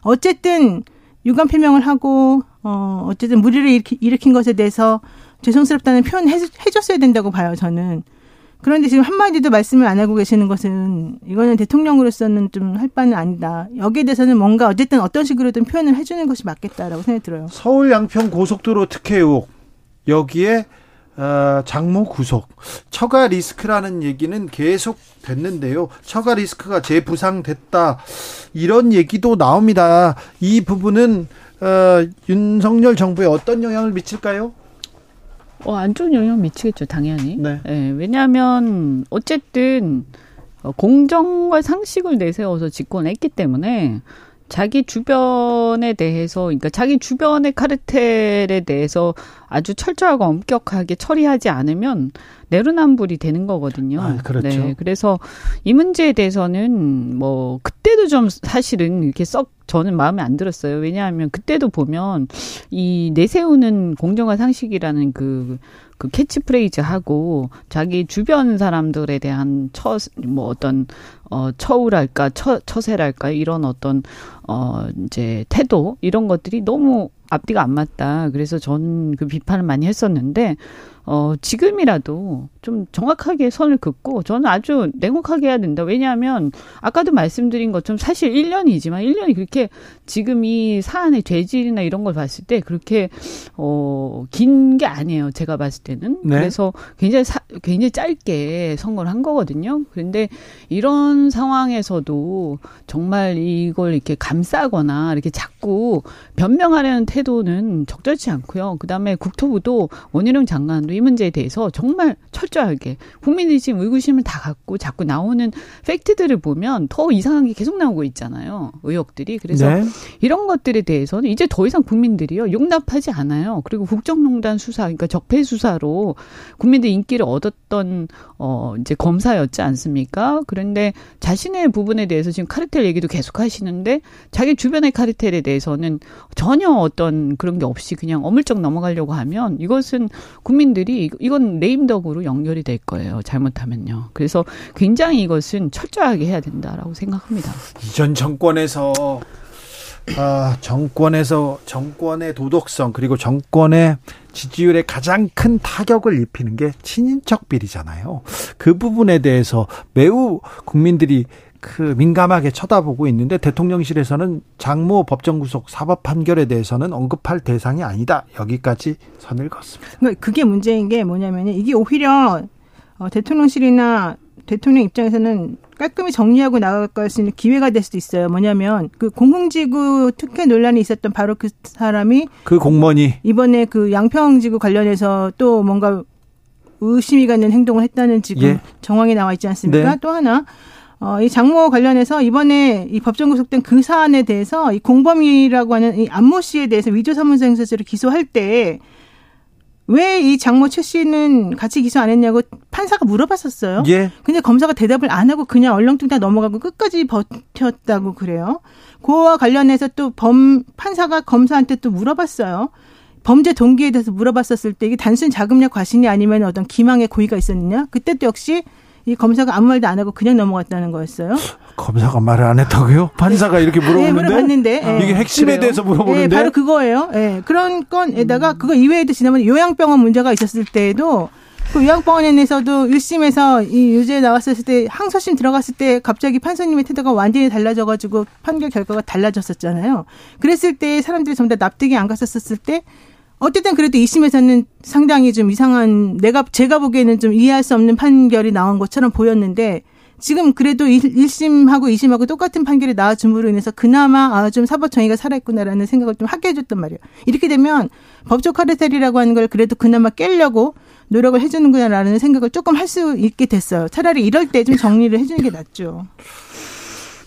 [SPEAKER 6] 어쨌든 유감 표명을 하고 어 어쨌든 무리를 일으킨 것에 대해서 죄송스럽다는 표현을 해, 해줬어야 된다고 봐요 저는. 그런데 지금 한마디도 말씀을 안 하고 계시는 것은 이거는 대통령으로서는 좀 할 바는 아니다. 여기에 대해서는 뭔가 어쨌든 어떤 식으로든 표현을 해주는 것이 맞겠다라고 생각이 들어요.
[SPEAKER 1] 서울 양평 고속도로 특혜 의혹 여기에 어, 장모 구속 처가 리스크라는 얘기는 계속 됐는데요. 처가 리스크가 재부상됐다 이런 얘기도 나옵니다. 이 부분은 어, 윤석열 정부에 어떤 영향을 미칠까요?
[SPEAKER 5] 어, 안 좋은 영향 미치겠죠, 당연히. 네. 네 왜냐하면 어쨌든 어, 공정과 상식을 내세워서 집권했기 때문에 자기 주변에 대해서, 그러니까 자기 주변의 카르텔에 대해서 아주 철저하고 엄격하게 처리하지 않으면 내로남불이 되는 거거든요.
[SPEAKER 1] 아, 그렇죠. 네,
[SPEAKER 5] 그래서 이 문제에 대해서는 뭐 그때도 좀 사실은 이렇게 썩 저는 마음에 안 들었어요. 왜냐하면 그때도 보면 이 내세우는 공정과 상식이라는 그, 그 캐치프레이즈 하고 자기 주변 사람들에 대한 처, 뭐 어떤, 어, 처우랄까, 처, 처세랄까, 이런 어떤, 어, 이제 태도, 이런 것들이 너무 앞뒤가 안 맞다. 그래서 저는 그 비판을 많이 했었는데, 어, 지금이라도 좀 정확하게 선을 긋고 저는 아주 냉혹하게 해야 된다. 왜냐하면 아까도 말씀드린 것처럼 사실 1년이지만 1년이 그렇게 지금 이 사안의 죄질이나 이런 걸 봤을 때 그렇게 어, 긴 게 아니에요. 제가 봤을 때는. 네. 그래서 굉장히 사, 굉장히 짧게 선거를 한 거거든요. 그런데 이런 상황에서도 정말 이걸 이렇게 감싸거나 이렇게 자꾸 변명하려는 태도는 적절치 않고요. 그다음에 국토부도 원희룡 장관도 이 문제에 대해서 정말 철 철저하게 국민들이 지금 의구심을 다 갖고 자꾸 나오는 팩트들을 보면 더 이상한 게 계속 나오고 있잖아요. 의혹들이. 그래서 네. 이런 것들에 대해서는 이제 더 이상 국민들이요 용납하지 않아요. 그리고 국정농단 수사, 그러니까 적폐 수사로 국민들 인기를 얻었던 어 이제 검사였지 않습니까? 그런데 자신의 부분에 대해서 지금 카르텔 얘기도 계속 하시는데 자기 주변의 카르텔에 대해서는 전혀 어떤 그런 게 없이 그냥 어물쩍 넘어가려고 하면 이것은 국민들이 이건 레임덕으로 연결이 될 거예요. 잘못하면요. 그래서 굉장히 이것은 철저하게 해야 된다라고 생각합니다.
[SPEAKER 1] 이전 정권에서 아, 정권에서 정권의 도덕성 그리고 정권의 지지율에 가장 큰 타격을 입히는 게 친인척 비리잖아요. 그 부분에 대해서 매우 국민들이 그 민감하게 쳐다보고 있는데 대통령실에서는 장모 법정 구속 사법 판결에 대해서는 언급할 대상이 아니다. 여기까지 선을 긋습니다.
[SPEAKER 6] 그러니까 그게 문제인 게 뭐냐면 이게 오히려 어, 대통령실이나 대통령 입장에서는 깔끔히 정리하고 나갈 수 있는 기회가 될 수도 있어요. 뭐냐면 그 공공지구 특혜 논란이 있었던 바로 그 사람이
[SPEAKER 1] 그 공무원이
[SPEAKER 6] 이번에 그 양평지구 관련해서 또 뭔가 의심이 가는 행동을 했다는 지금 예. 정황이 나와 있지 않습니까? 네. 또 하나 어, 이 장모 관련해서 이번에 이 법정 구속된 그 사안에 대해서 이 공범이라고 하는 이 안모 씨에 대해서 위조사무소 행사죄를 기소할 때 왜 이 장모 최 씨는 같이 기소 안 했냐고 판사가 물어봤었어요. 예. 근데 검사가 대답을 안 하고 그냥 얼렁뚱땅 넘어가고 끝까지 버텼다고 그래요. 그와 관련해서 또 범 판사가 검사한테 또 물어봤어요. 범죄 동기에 대해서 물어봤었을 때 이게 단순 자금력 과신이 아니면 어떤 기망의 고의가 있었느냐? 그때 도 역시 이 검사가 아무 말도 안 하고 그냥 넘어갔다는 거였어요.
[SPEAKER 1] 검사가 말을 안 했다고요? 판사가 이렇게 물어보는데? 네,
[SPEAKER 6] 물어봤는데
[SPEAKER 1] 네. 이게 핵심에 그래요. 대해서 물어보는데?
[SPEAKER 6] 네, 바로 그거예요. 네, 그런 건에다가 그거 이외에도 지난번에 요양병원 문제가 있었을 때에도 그 요양병원에서도 1심에서 이 유죄 나왔을 때 항소심 들어갔을 때 갑자기 판사님의 태도가 완전히 달라져가지고 판결 결과가 달라졌었잖아요. 그랬을 때 사람들이 전부 다 납득이 안 갔었을 때 어쨌든 그래도 2심에서는 상당히 좀 이상한 내가 제가 보기에는 좀 이해할 수 없는 판결이 나온 것처럼 보였는데 지금 그래도 1심하고 2심하고 똑같은 판결이 나와줌으로 인해서 그나마 아, 좀 사법 정의가 살아있구나라는 생각을 좀 하게 해줬단 말이에요. 이렇게 되면 법적 카르텔이라고 하는 걸 그래도 그나마 깰려고 노력을 해주는구나라는 생각을 조금 할 수 있게 됐어요. 차라리 이럴 때 좀 정리를 해주는 게 낫죠.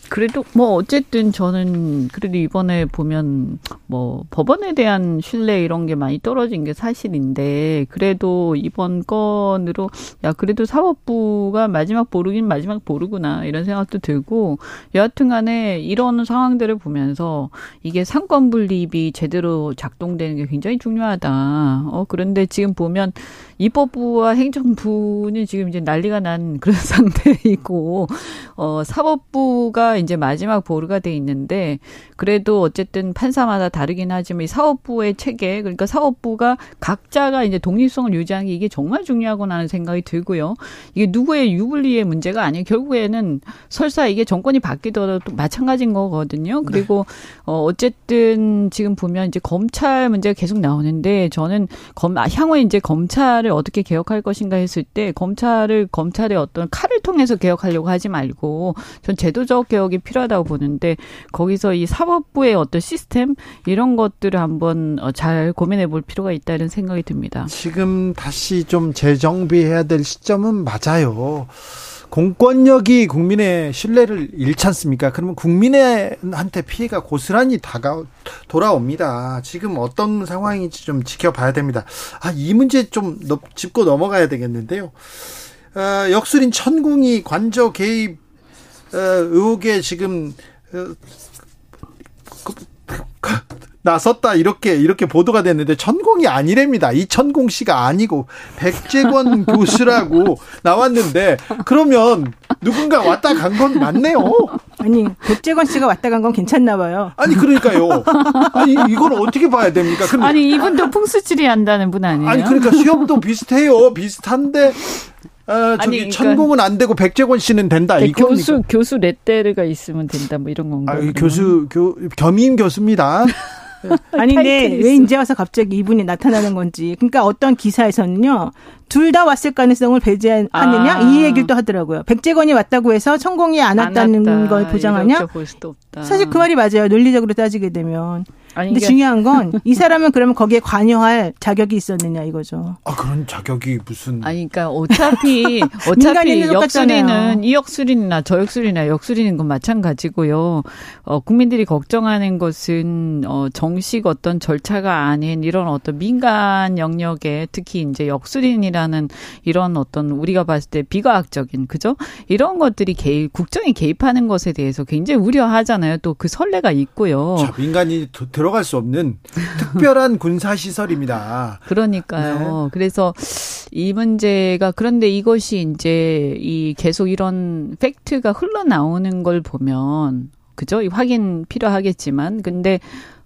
[SPEAKER 5] 그래도 뭐 어쨌든 저는 그래도 이번에 보면 뭐 법원에 대한 신뢰 이런 게 많이 떨어진 게 사실인데 그래도 이번 건으로 야 그래도 사법부가 마지막 보루긴 마지막 보루구나 이런 생각도 들고 여하튼간에 이런 상황들을 보면서 이게 상권 분립이 제대로 작동되는 게 굉장히 중요하다. 어 그런데 지금 보면 입법부와 행정부는 지금 이제 난리가 난 그런 상태이고 어 사법부가 이제 마지막 보루가 돼 있는데 그래도 어쨌든 판사마다 다 르긴 하지만 이 사법부의 체계 그러니까 사법부가 각자가 이제 독립성을 유지하는 게 이게 정말 중요하구나 하는 생각이 들고요. 이게 누구의 유불리의 문제가 아니에요. 결국에는 설사 이게 정권이 바뀌더라도 마찬가지인 거거든요. 네. 그리고 어 어쨌든 지금 보면 이제 검찰 문제가 계속 나오는데 저는 검 아, 향후에 이제 검찰을 어떻게 개혁할 것인가 했을 때 검찰을 검찰의 어떤 칼을 통해서 개혁하려고 하지 말고 전 제도적 개혁이 필요하다고 보는데 거기서 이 사법부의 어떤 시스템 이런 것들을 한번 어, 잘 고민해 볼 필요가 있다는 생각이 듭니다.
[SPEAKER 1] 지금 다시 좀 재정비해야 될 시점은 맞아요. 공권력이 국민의 신뢰를 잃지 않습니까? 그러면 국민한테 피해가 고스란히 다가 돌아옵니다. 지금 어떤 상황인지 좀 지켜봐야 됩니다. 아, 이 문제 좀 짚고 넘어가야 되겠는데요. 어, 역술인 천공이 관저 개입 어, 의혹에 지금 어, 나섰다 이렇게 이렇게 보도가 됐는데 천공이 아니랍니다. 이 천공 씨가 아니고 백재권 교수라고 나왔는데 그러면 누군가 왔다 간 건 맞네요.
[SPEAKER 6] 아니 백재권 씨가 왔다 간 건 괜찮나 봐요.
[SPEAKER 1] 아니 그러니까요. 아니 이걸 어떻게 봐야 됩니까?
[SPEAKER 5] 아니 이분도 풍수지리 한다는 분 아니에요?
[SPEAKER 1] 아니 그러니까 시험도 비슷해요. 비슷한데 아, 저기 아니, 그러니까 천공은 안 되고 백재권 씨는 된다. 이
[SPEAKER 5] 교수 교수 레테르가 있으면 된다. 뭐 이런 건가?
[SPEAKER 1] 아, 교수 교 겸임 교수입니다.
[SPEAKER 6] 아니 근데 왜 이제 와서 갑자기 이분이 나타나는 건지. 그러니까 어떤 기사에서는요. 둘 다 왔을 가능성을 배제하느냐 아. 이 얘기를 또 하더라고요. 백재건이 왔다고 해서 천공이 안 왔다는 안걸 보장하냐? 사실 그 말이 맞아요. 논리적으로 따지게 되면. 아니, 근데 중요한 건 이 사람은 그러면 거기에 관여할 자격이 있었느냐 이거죠.
[SPEAKER 1] 아 그런 자격이 무슨?
[SPEAKER 5] 아니 그러니까 어차피 어차피 역술이는 이 역술이나 저 역술이나 역술이는 건 마찬가지고요. 어, 국민들이 걱정하는 것은 어, 정식 어떤 절차가 아닌 이런 어떤 민간 영역에 특히 이제 역술인이라 는 이런 어떤 우리가 봤을 때 비과학적인 그죠? 이런 것들이 개입 국정이 개입하는 것에 대해서 굉장히 우려하잖아요. 또 그 선례가 있고요.
[SPEAKER 1] 자, 민간이 들어갈 수 없는 특별한 군사 시설입니다.
[SPEAKER 5] 그러니까요. 네. 그래서 이 문제가 그런데 이것이 이제 이 계속 이런 팩트가 흘러나오는 걸 보면 그죠? 확인 필요하겠지만 근데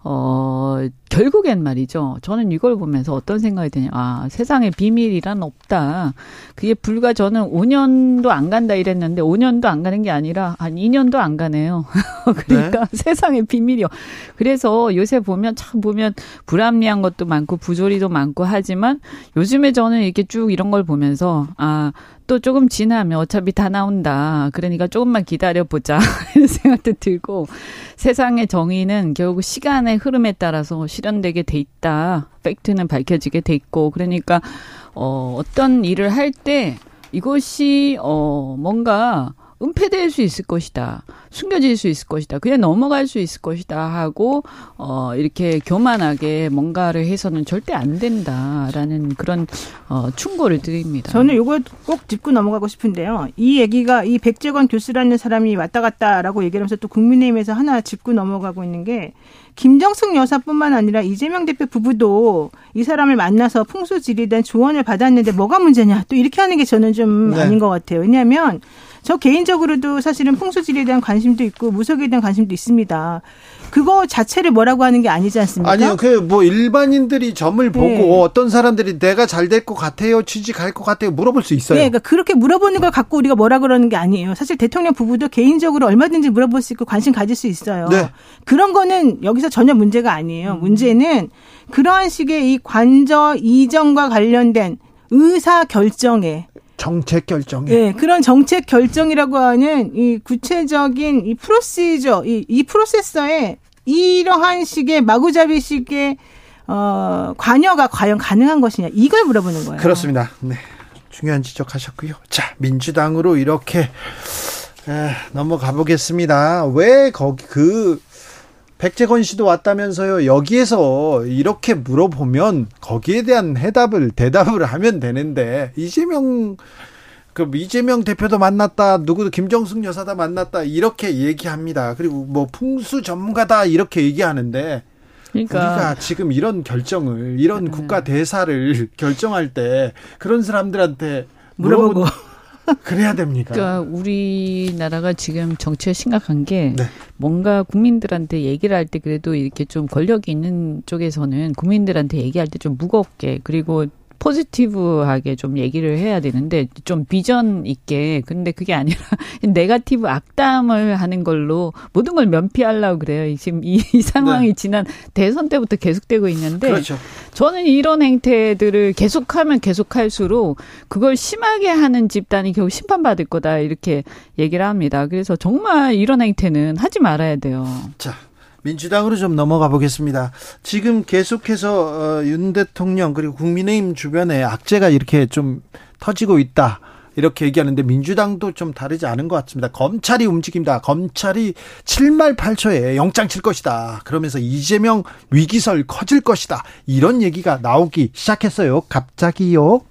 [SPEAKER 5] 어, 결국엔 말이죠. 저는 이걸 보면서 어떤 생각이 드냐. 아, 세상에 비밀이란 없다. 그게 불과 저는 5년도 안 간다 이랬는데 5년도 안 가는 게 아니라 한 2년도 안 가네요. 그러니까 네? 세상에 비밀이요. 그래서 요새 보면 참 보면 불합리한 것도 많고 부조리도 많고 하지만 요즘에 저는 이렇게 쭉 이런 걸 보면서 아, 또 조금 지나면 어차피 다 나온다. 그러니까 조금만 기다려보자. 이런 생각도 들고 세상의 정의는 결국 시간의 흐름에 따라서 실현되게 돼 있다. 팩트는 밝혀지게 돼 있고 그러니까 어 어떤 일을 할 때 이것이 어 뭔가 은폐될 수 있을 것이다. 숨겨질 수 있을 것이다. 그냥 넘어갈 수 있을 것이다 하고 어 이렇게 교만하게 뭔가를 해서는 절대 안 된다라는 그런 어 충고를 드립니다.
[SPEAKER 6] 저는 이걸 꼭 짚고 넘어가고 싶은데요. 이 얘기가 이 백재권 교수라는 사람이 왔다 갔다라고 얘기를 하면서 또 국민의힘에서 하나 짚고 넘어가고 있는 게 김정숙 여사뿐만 아니라 이재명 대표 부부도 이 사람을 만나서 풍수지리에 대한 조언을 받았는데 뭐가 문제냐 또 이렇게 하는 게 저는 좀 네. 아닌 것 같아요. 왜냐하면 저 개인적으로도 사실은 풍수지리에 대한 관심도 있고 무속에 대한 관심도 있습니다. 그거 자체를 뭐라고 하는 게 아니지 않습니까?
[SPEAKER 1] 아니요. 그 뭐 일반인들이 점을 보고 네. 어떤 사람들이 내가 잘 될 것 같아요. 취직할 것 같아요. 물어볼 수 있어요.
[SPEAKER 6] 네. 그러니까 그렇게 물어보는 걸 갖고 우리가 뭐라 그러는 게 아니에요. 사실 대통령 부부도 개인적으로 얼마든지 물어볼 수 있고 관심 가질 수 있어요. 네. 그런 거는 여기서 전혀 문제가 아니에요. 문제는 그러한 식의 이 관저 이전과 관련된 의사 결정에
[SPEAKER 1] 정책 결정에.
[SPEAKER 6] 네, 그런 정책 결정이라고 하는 이 구체적인 이 프로시저, 이, 이 프로세서에 이러한 식의 마구잡이식의 어, 관여가 과연 가능한 것이냐 이걸 물어보는 거예요.
[SPEAKER 1] 그렇습니다. 네. 중요한 지적하셨고요. 자, 민주당으로 이렇게 에, 넘어가 보겠습니다. 왜 거기 그 백재건 씨도 왔다면서요. 여기에서 이렇게 물어보면 거기에 대한 해답을 대답을 하면 되는데 이재명 그 이재명 대표도 만났다. 누구도 김정숙 여사다 만났다. 이렇게 얘기합니다. 그리고 뭐 풍수 전문가다 이렇게 얘기하는데 그러니까 우리가 지금 이런 결정을 이런 네. 국가 대사를 결정할 때 그런 사람들한테 물어보고 그래야 됩니까?
[SPEAKER 5] 그러니까 우리나라가 지금 정치가 심각한 게 네. 뭔가 국민들한테 얘기를 할 때 그래도 이렇게 좀 권력이 있는 쪽에서는 국민들한테 얘기할 때 좀 무겁게 그리고 포지티브하게 좀 얘기를 해야 되는데 좀 비전 있게 근데 그게 아니라 네가티브 악담을 하는 걸로 모든 걸 면피하려고 그래요. 지금 이, 이 상황이 네. 지난 대선 때부터 계속되고 있는데 그렇죠. 저는 이런 행태들을 계속하면 계속할수록 그걸 심하게 하는 집단이 결국 심판받을 거다 이렇게 얘기를 합니다. 그래서 정말 이런 행태는 하지 말아야 돼요.
[SPEAKER 1] 자, 민주당으로 좀 넘어가 보겠습니다. 지금 계속해서 어, 윤 대통령 그리고 국민의힘 주변에 악재가 이렇게 좀 터지고 있다. 이렇게 얘기하는데 민주당도 좀 다르지 않은 것 같습니다. 검찰이 움직입니다. 검찰이 7말 8초에 영장 칠 것이다. 그러면서 이재명 위기설 커질 것이다. 이런 얘기가 나오기 시작했어요. 갑자기요.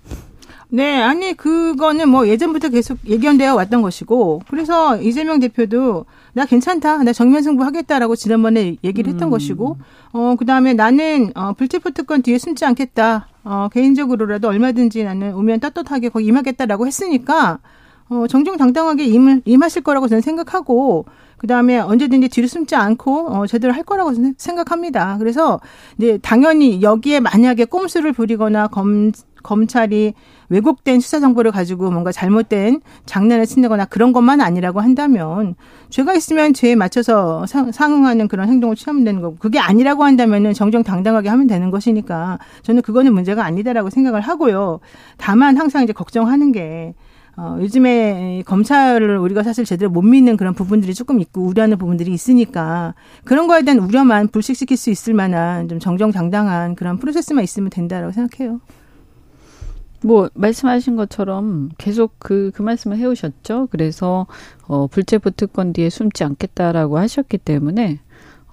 [SPEAKER 6] 네, 아니 그거는 뭐 예전부터 계속 예견되어 왔던 것이고 그래서 이재명 대표도 나 괜찮다, 나 정면 승부하겠다라고 지난번에 얘기를 했던 음. 것이고 어 그다음에 나는 어 불체포 특권 뒤에 숨지 않겠다. 어 개인적으로라도 얼마든지 나는 오면 떳떳하게 거기 임하겠다라고 했으니까 어 정정당당하게 임을 임하실 거라고 저는 생각하고 그 다음에 언제든지 뒤로 숨지 않고 어, 제대로 할 거라고 생각합니다. 그래서 이제 당연히 여기에 만약에 꼼수를 부리거나 검 검찰이 왜곡된 수사 정보를 가지고 뭔가 잘못된 장난을 친다거나 그런 것만 아니라고 한다면 죄가 있으면 죄에 맞춰서 상, 상응하는 그런 행동을 취하면 되는 거고 그게 아니라고 한다면은 정정당당하게 하면 되는 것이니까 저는 그거는 문제가 아니다라고 생각을 하고요. 다만 항상 이제 걱정하는 게 어, 요즘에 검찰을 우리가 사실 제대로 못 믿는 그런 부분들이 조금 있고 우려하는 부분들이 있으니까 그런 거에 대한 우려만 불식시킬 수 있을 만한 좀 정정당당한 그런 프로세스만 있으면 된다라고 생각해요.
[SPEAKER 5] 뭐 말씀하신 것처럼 계속 그그 그 말씀을 해오셨죠. 그래서 어 불체포 특권 뒤에 숨지 않겠다라고 하셨기 때문에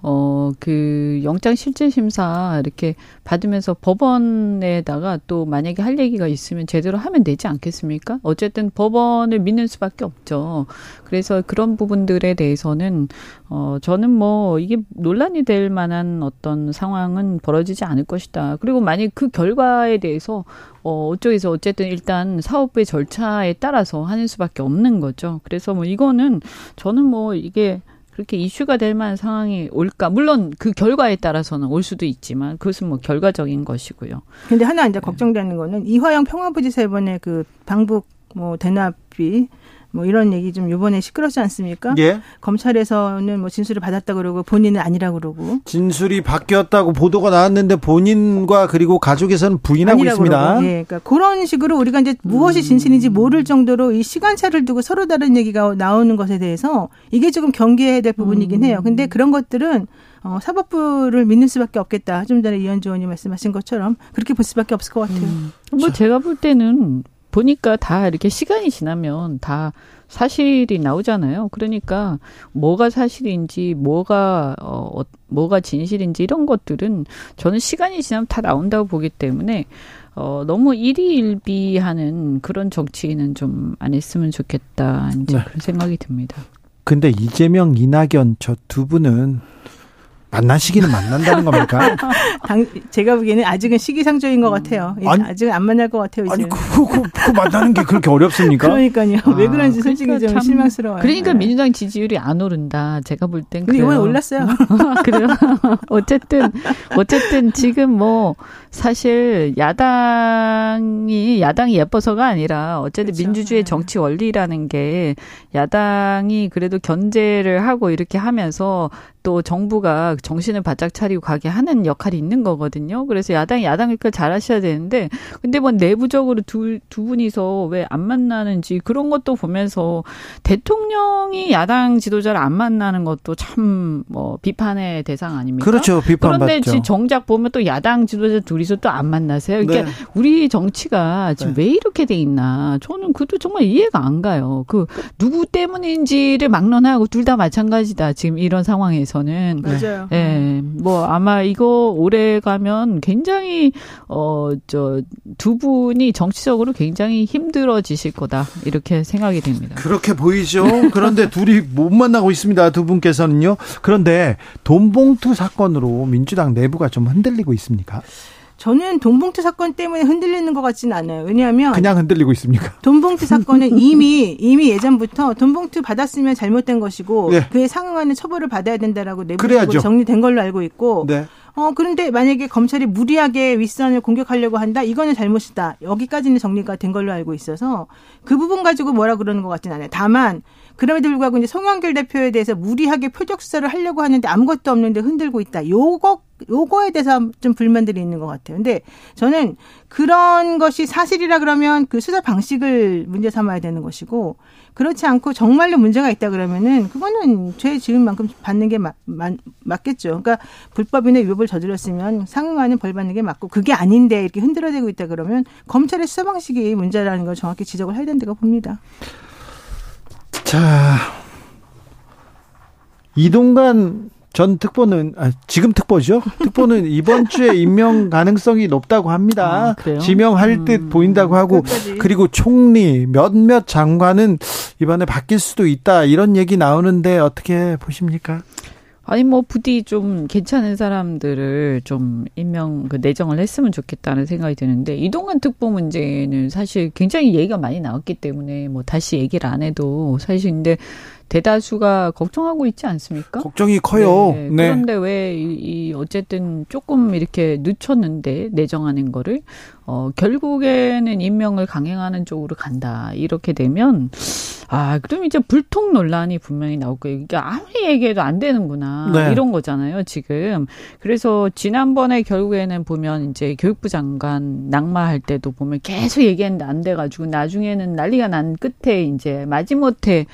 [SPEAKER 5] 어, 그 영장 실질 심사 이렇게 받으면서 법원에다가 또 만약에 할 얘기가 있으면 제대로 하면 되지 않겠습니까? 어쨌든 법원을 믿는 수밖에 없죠. 그래서 그런 부분들에 대해서는 어, 저는 뭐 이게 논란이 될 만한 어떤 상황은 벌어지지 않을 것이다. 그리고 만약 그 결과에 대해서 어, 어쪽에서 어쨌든 일단 사업부의 절차에 따라서 하는 수밖에 없는 거죠. 그래서 뭐 이거는 저는 뭐 이게 그렇게 이슈가 될 만한 상황이 올까? 물론 그 결과에 따라서는 올 수도 있지만 그것은 뭐 결과적인 것이고요.
[SPEAKER 6] 근데 하나 이제 걱정되는 거는 이화영 평화부지사 이번에 그 방북 뭐 대납비 뭐 이런 얘기 좀 요번에 시끄럽지 않습니까?
[SPEAKER 1] 예.
[SPEAKER 6] 검찰에서는 뭐 진술을 받았다 그러고 본인은 아니라 그러고
[SPEAKER 1] 진술이 바뀌었다고 보도가 나왔는데 본인과 그리고 가족에서는 부인하고 있습니다.
[SPEAKER 6] 그러고. 예. 그러니까 그런 식으로 우리가 이제 무엇이 음. 진실인지 모를 정도로 이 시간차를 두고 서로 다른 얘기가 나오는 것에 대해서 이게 조금 경계해야 될 부분이긴 해요. 근데 그런 것들은 어, 사법부를 믿는 수밖에 없겠다. 좀 전에 이현주 의원이 말씀하신 것처럼 그렇게 볼 수밖에 없을 것 같아요. 음.
[SPEAKER 5] 뭐 제가 볼 때는 보니까 다 이렇게 시간이 지나면 다 사실이 나오잖아요. 그러니까 뭐가 사실인지 뭐가 어 뭐가 진실인지 이런 것들은 저는 시간이 지나면 다 나온다고 보기 때문에 어 너무 일희일비하는 그런 정치는 좀안 했으면 좋겠다 이제 네. 그런 생각이 듭니다.
[SPEAKER 1] 근데 이재명, 이낙연 저 두 분은 만나시기는 만난다는 겁니까?
[SPEAKER 6] 당, 제가 보기에는 아직은 시기상조인 것 같아요. 아니, 아직은 안 만날 것 같아요.
[SPEAKER 1] 이제. 아니 그거, 그거, 그거 만나는 게 그렇게 어렵습니까?
[SPEAKER 6] 그러니까요. 아, 왜 그런지 솔직히 그러니까 좀 실망스러워요.
[SPEAKER 5] 그러니까 네. 민주당 지지율이 안 오른다. 제가 볼 땐.
[SPEAKER 6] 근데 이번에 올랐어요.
[SPEAKER 5] 그래요. 어쨌든 어쨌든 지금 뭐 사실 야당이 야당이 예뻐서가 아니라 어쨌든 그렇죠. 민주주의 네. 정치 원리라는 게 야당이 그래도 견제를 하고 이렇게 하면서 또 정부가 정신을 바짝 차리고 가게 하는 역할이 있는 거거든요. 그래서 야당이 야당 일 걸 잘하셔야 되는데 근데 뭐 내부적으로 두, 두 분이서 왜 안 만나는지 그런 것도 보면서 대통령이 야당 지도자를 안 만나는 것도 참 뭐 비판의 대상 아닙니까?
[SPEAKER 1] 그렇죠. 비판받죠.
[SPEAKER 5] 그런데 정작 보면 또 야당 지도자 둘이 서 또 안 만나세요. 그러니까 네. 우리 정치가 지금 네. 왜 이렇게 돼 있나? 저는 그것도 정말 이해가 안 가요. 그 누구 때문인지를 막론하고 둘 다 마찬가지다. 지금 이런 상황에서. 저는
[SPEAKER 6] 맞아요.
[SPEAKER 5] 예. 뭐 아마 이거 오래 가면 굉장히 어 저 두 분이 정치적으로 굉장히 힘들어지실 거다. 이렇게 생각이 됩니다.
[SPEAKER 1] 그렇게 보이죠. 그런데 둘이 못 만나고 있습니다. 두 분께서는요. 그런데 돈봉투 사건으로 민주당 내부가 좀 흔들리고 있습니까?
[SPEAKER 6] 저는 돈봉투 사건 때문에 흔들리는 것 같지는 않아요. 왜냐하면
[SPEAKER 1] 그냥 흔들리고 있습니까?
[SPEAKER 6] 돈봉투 사건은 이미 이미 예전부터 돈봉투 받았으면 잘못된 것이고 네. 그에 상응하는 처벌을 받아야 된다라고 내부적으로 정리된 걸로 알고 있고 네. 어, 그런데 만약에 검찰이 무리하게 윗선을 공격하려고 한다? 이거는 잘못이다. 여기까지는 정리가 된 걸로 알고 있어서 그 부분 가지고 뭐라 그러는 것 같지는 않아요. 다만, 그럼에도 불구하고 이제 송영길 대표에 대해서 무리하게 표적 수사를 하려고 하는데 아무것도 없는데 흔들고 있다. 요거 요거에 대해서 좀 불만들이 있는 것 같아요. 근데 저는 그런 것이 사실이라 그러면 그 수사 방식을 문제 삼아야 되는 것이고 그렇지 않고 정말로 문제가 있다 그러면은 그거는 죄 지은 만큼 받는 게 맞, 맞, 맞겠죠. 그러니까 불법인의 위법을 저질렀으면 상응하는 벌 받는 게 맞고 그게 아닌데 이렇게 흔들어대고 있다 그러면 검찰의 수사 방식이 문제라는 걸 정확히 지적을 해야 된다고 봅니다.
[SPEAKER 1] 자, 이동관 전 특보는 아, 지금 특보죠. 특보는 이번 주에 임명 가능성이 높다고 합니다. 아, 지명할 음. 듯 보인다고 하고 끝까지. 그리고 총리 몇몇 장관은 이번에 바뀔 수도 있다 이런 얘기 나오는데 어떻게 보십니까?
[SPEAKER 5] 아니 뭐 부디 좀 괜찮은 사람들을 좀 임명 그 내정을 했으면 좋겠다는 생각이 드는데 이동관 특보 문제는 사실 굉장히 얘기가 많이 나왔기 때문에 뭐 다시 얘기를 안 해도 사실 근데 대다수가 걱정하고 있지 않습니까?
[SPEAKER 1] 걱정이 커요.
[SPEAKER 5] 네. 네. 그런데 왜 이 어쨌든 조금 이렇게 늦췄는데 내정하는 거를 어 결국에는 임명을 강행하는 쪽으로 간다. 이렇게 되면 아, 그럼 이제 불통 논란이 분명히 나올 거예요. 이게 아무리 얘기해도 안 되는구나. 네. 이런 거잖아요, 지금. 그래서 지난번에 결국에는 보면 이제 교육부 장관 낙마할 때도 보면 계속 얘기했는데 안 돼가지고 나중에는 난리가 난 끝에 이제 마지못해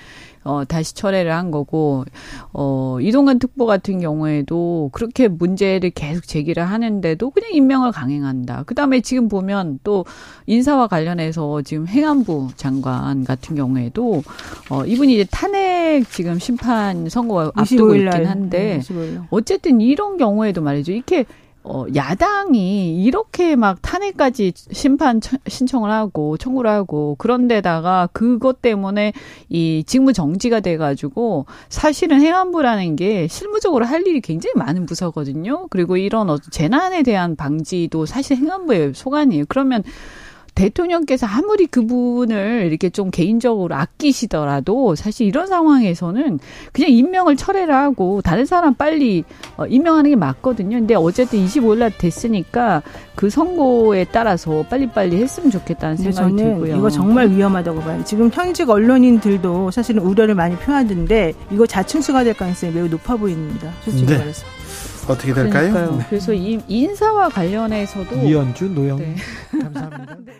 [SPEAKER 5] 어, 다시 철회를 한 거고, 어, 이동관 특보 같은 경우에도 그렇게 문제를 계속 제기를 하는데도 그냥 임명을 강행한다. 그 다음에 지금 보면 또 인사와 관련해서 지금 행안부 장관 같은 경우에도, 어, 이분이 이제 탄핵 지금 심판 선거 앞두고 있긴 한데, 네, 어쨌든 이런 경우에도 말이죠. 이렇게 어, 야당이 이렇게 막 탄핵까지 심판 신청을 하고 청구를 하고 그런데다가 그것 때문에 이 직무 정지가 돼가지고 사실은 행안부라는 게 실무적으로 할 일이 굉장히 많은 부서거든요. 그리고 이런 어떤 재난에 대한 방지도 사실 행안부의 소관이에요. 그러면 대통령께서 아무리 그분을 이렇게 좀 개인적으로 아끼시더라도 사실 이런 상황에서는 그냥 임명을 철회를 하고 다른 사람 빨리 어, 임명하는 게 맞거든요. 근데 어쨌든 25일 날 됐으니까 그 선고에 따라서 빨리빨리 했으면 좋겠다는 생각이 들고요.
[SPEAKER 6] 이거 정말 위험하다고 봐요. 지금 현직 언론인들도 사실은 우려를 많이 표하던데 이거 자충수가 될 가능성이 매우 높아 보입니다. 솔직히 네. 말해서.
[SPEAKER 1] 어떻게 될까요?
[SPEAKER 5] 네. 그래서 이 인사와 관련해서도
[SPEAKER 1] 이현주 노영 네. 감사합니다. 네.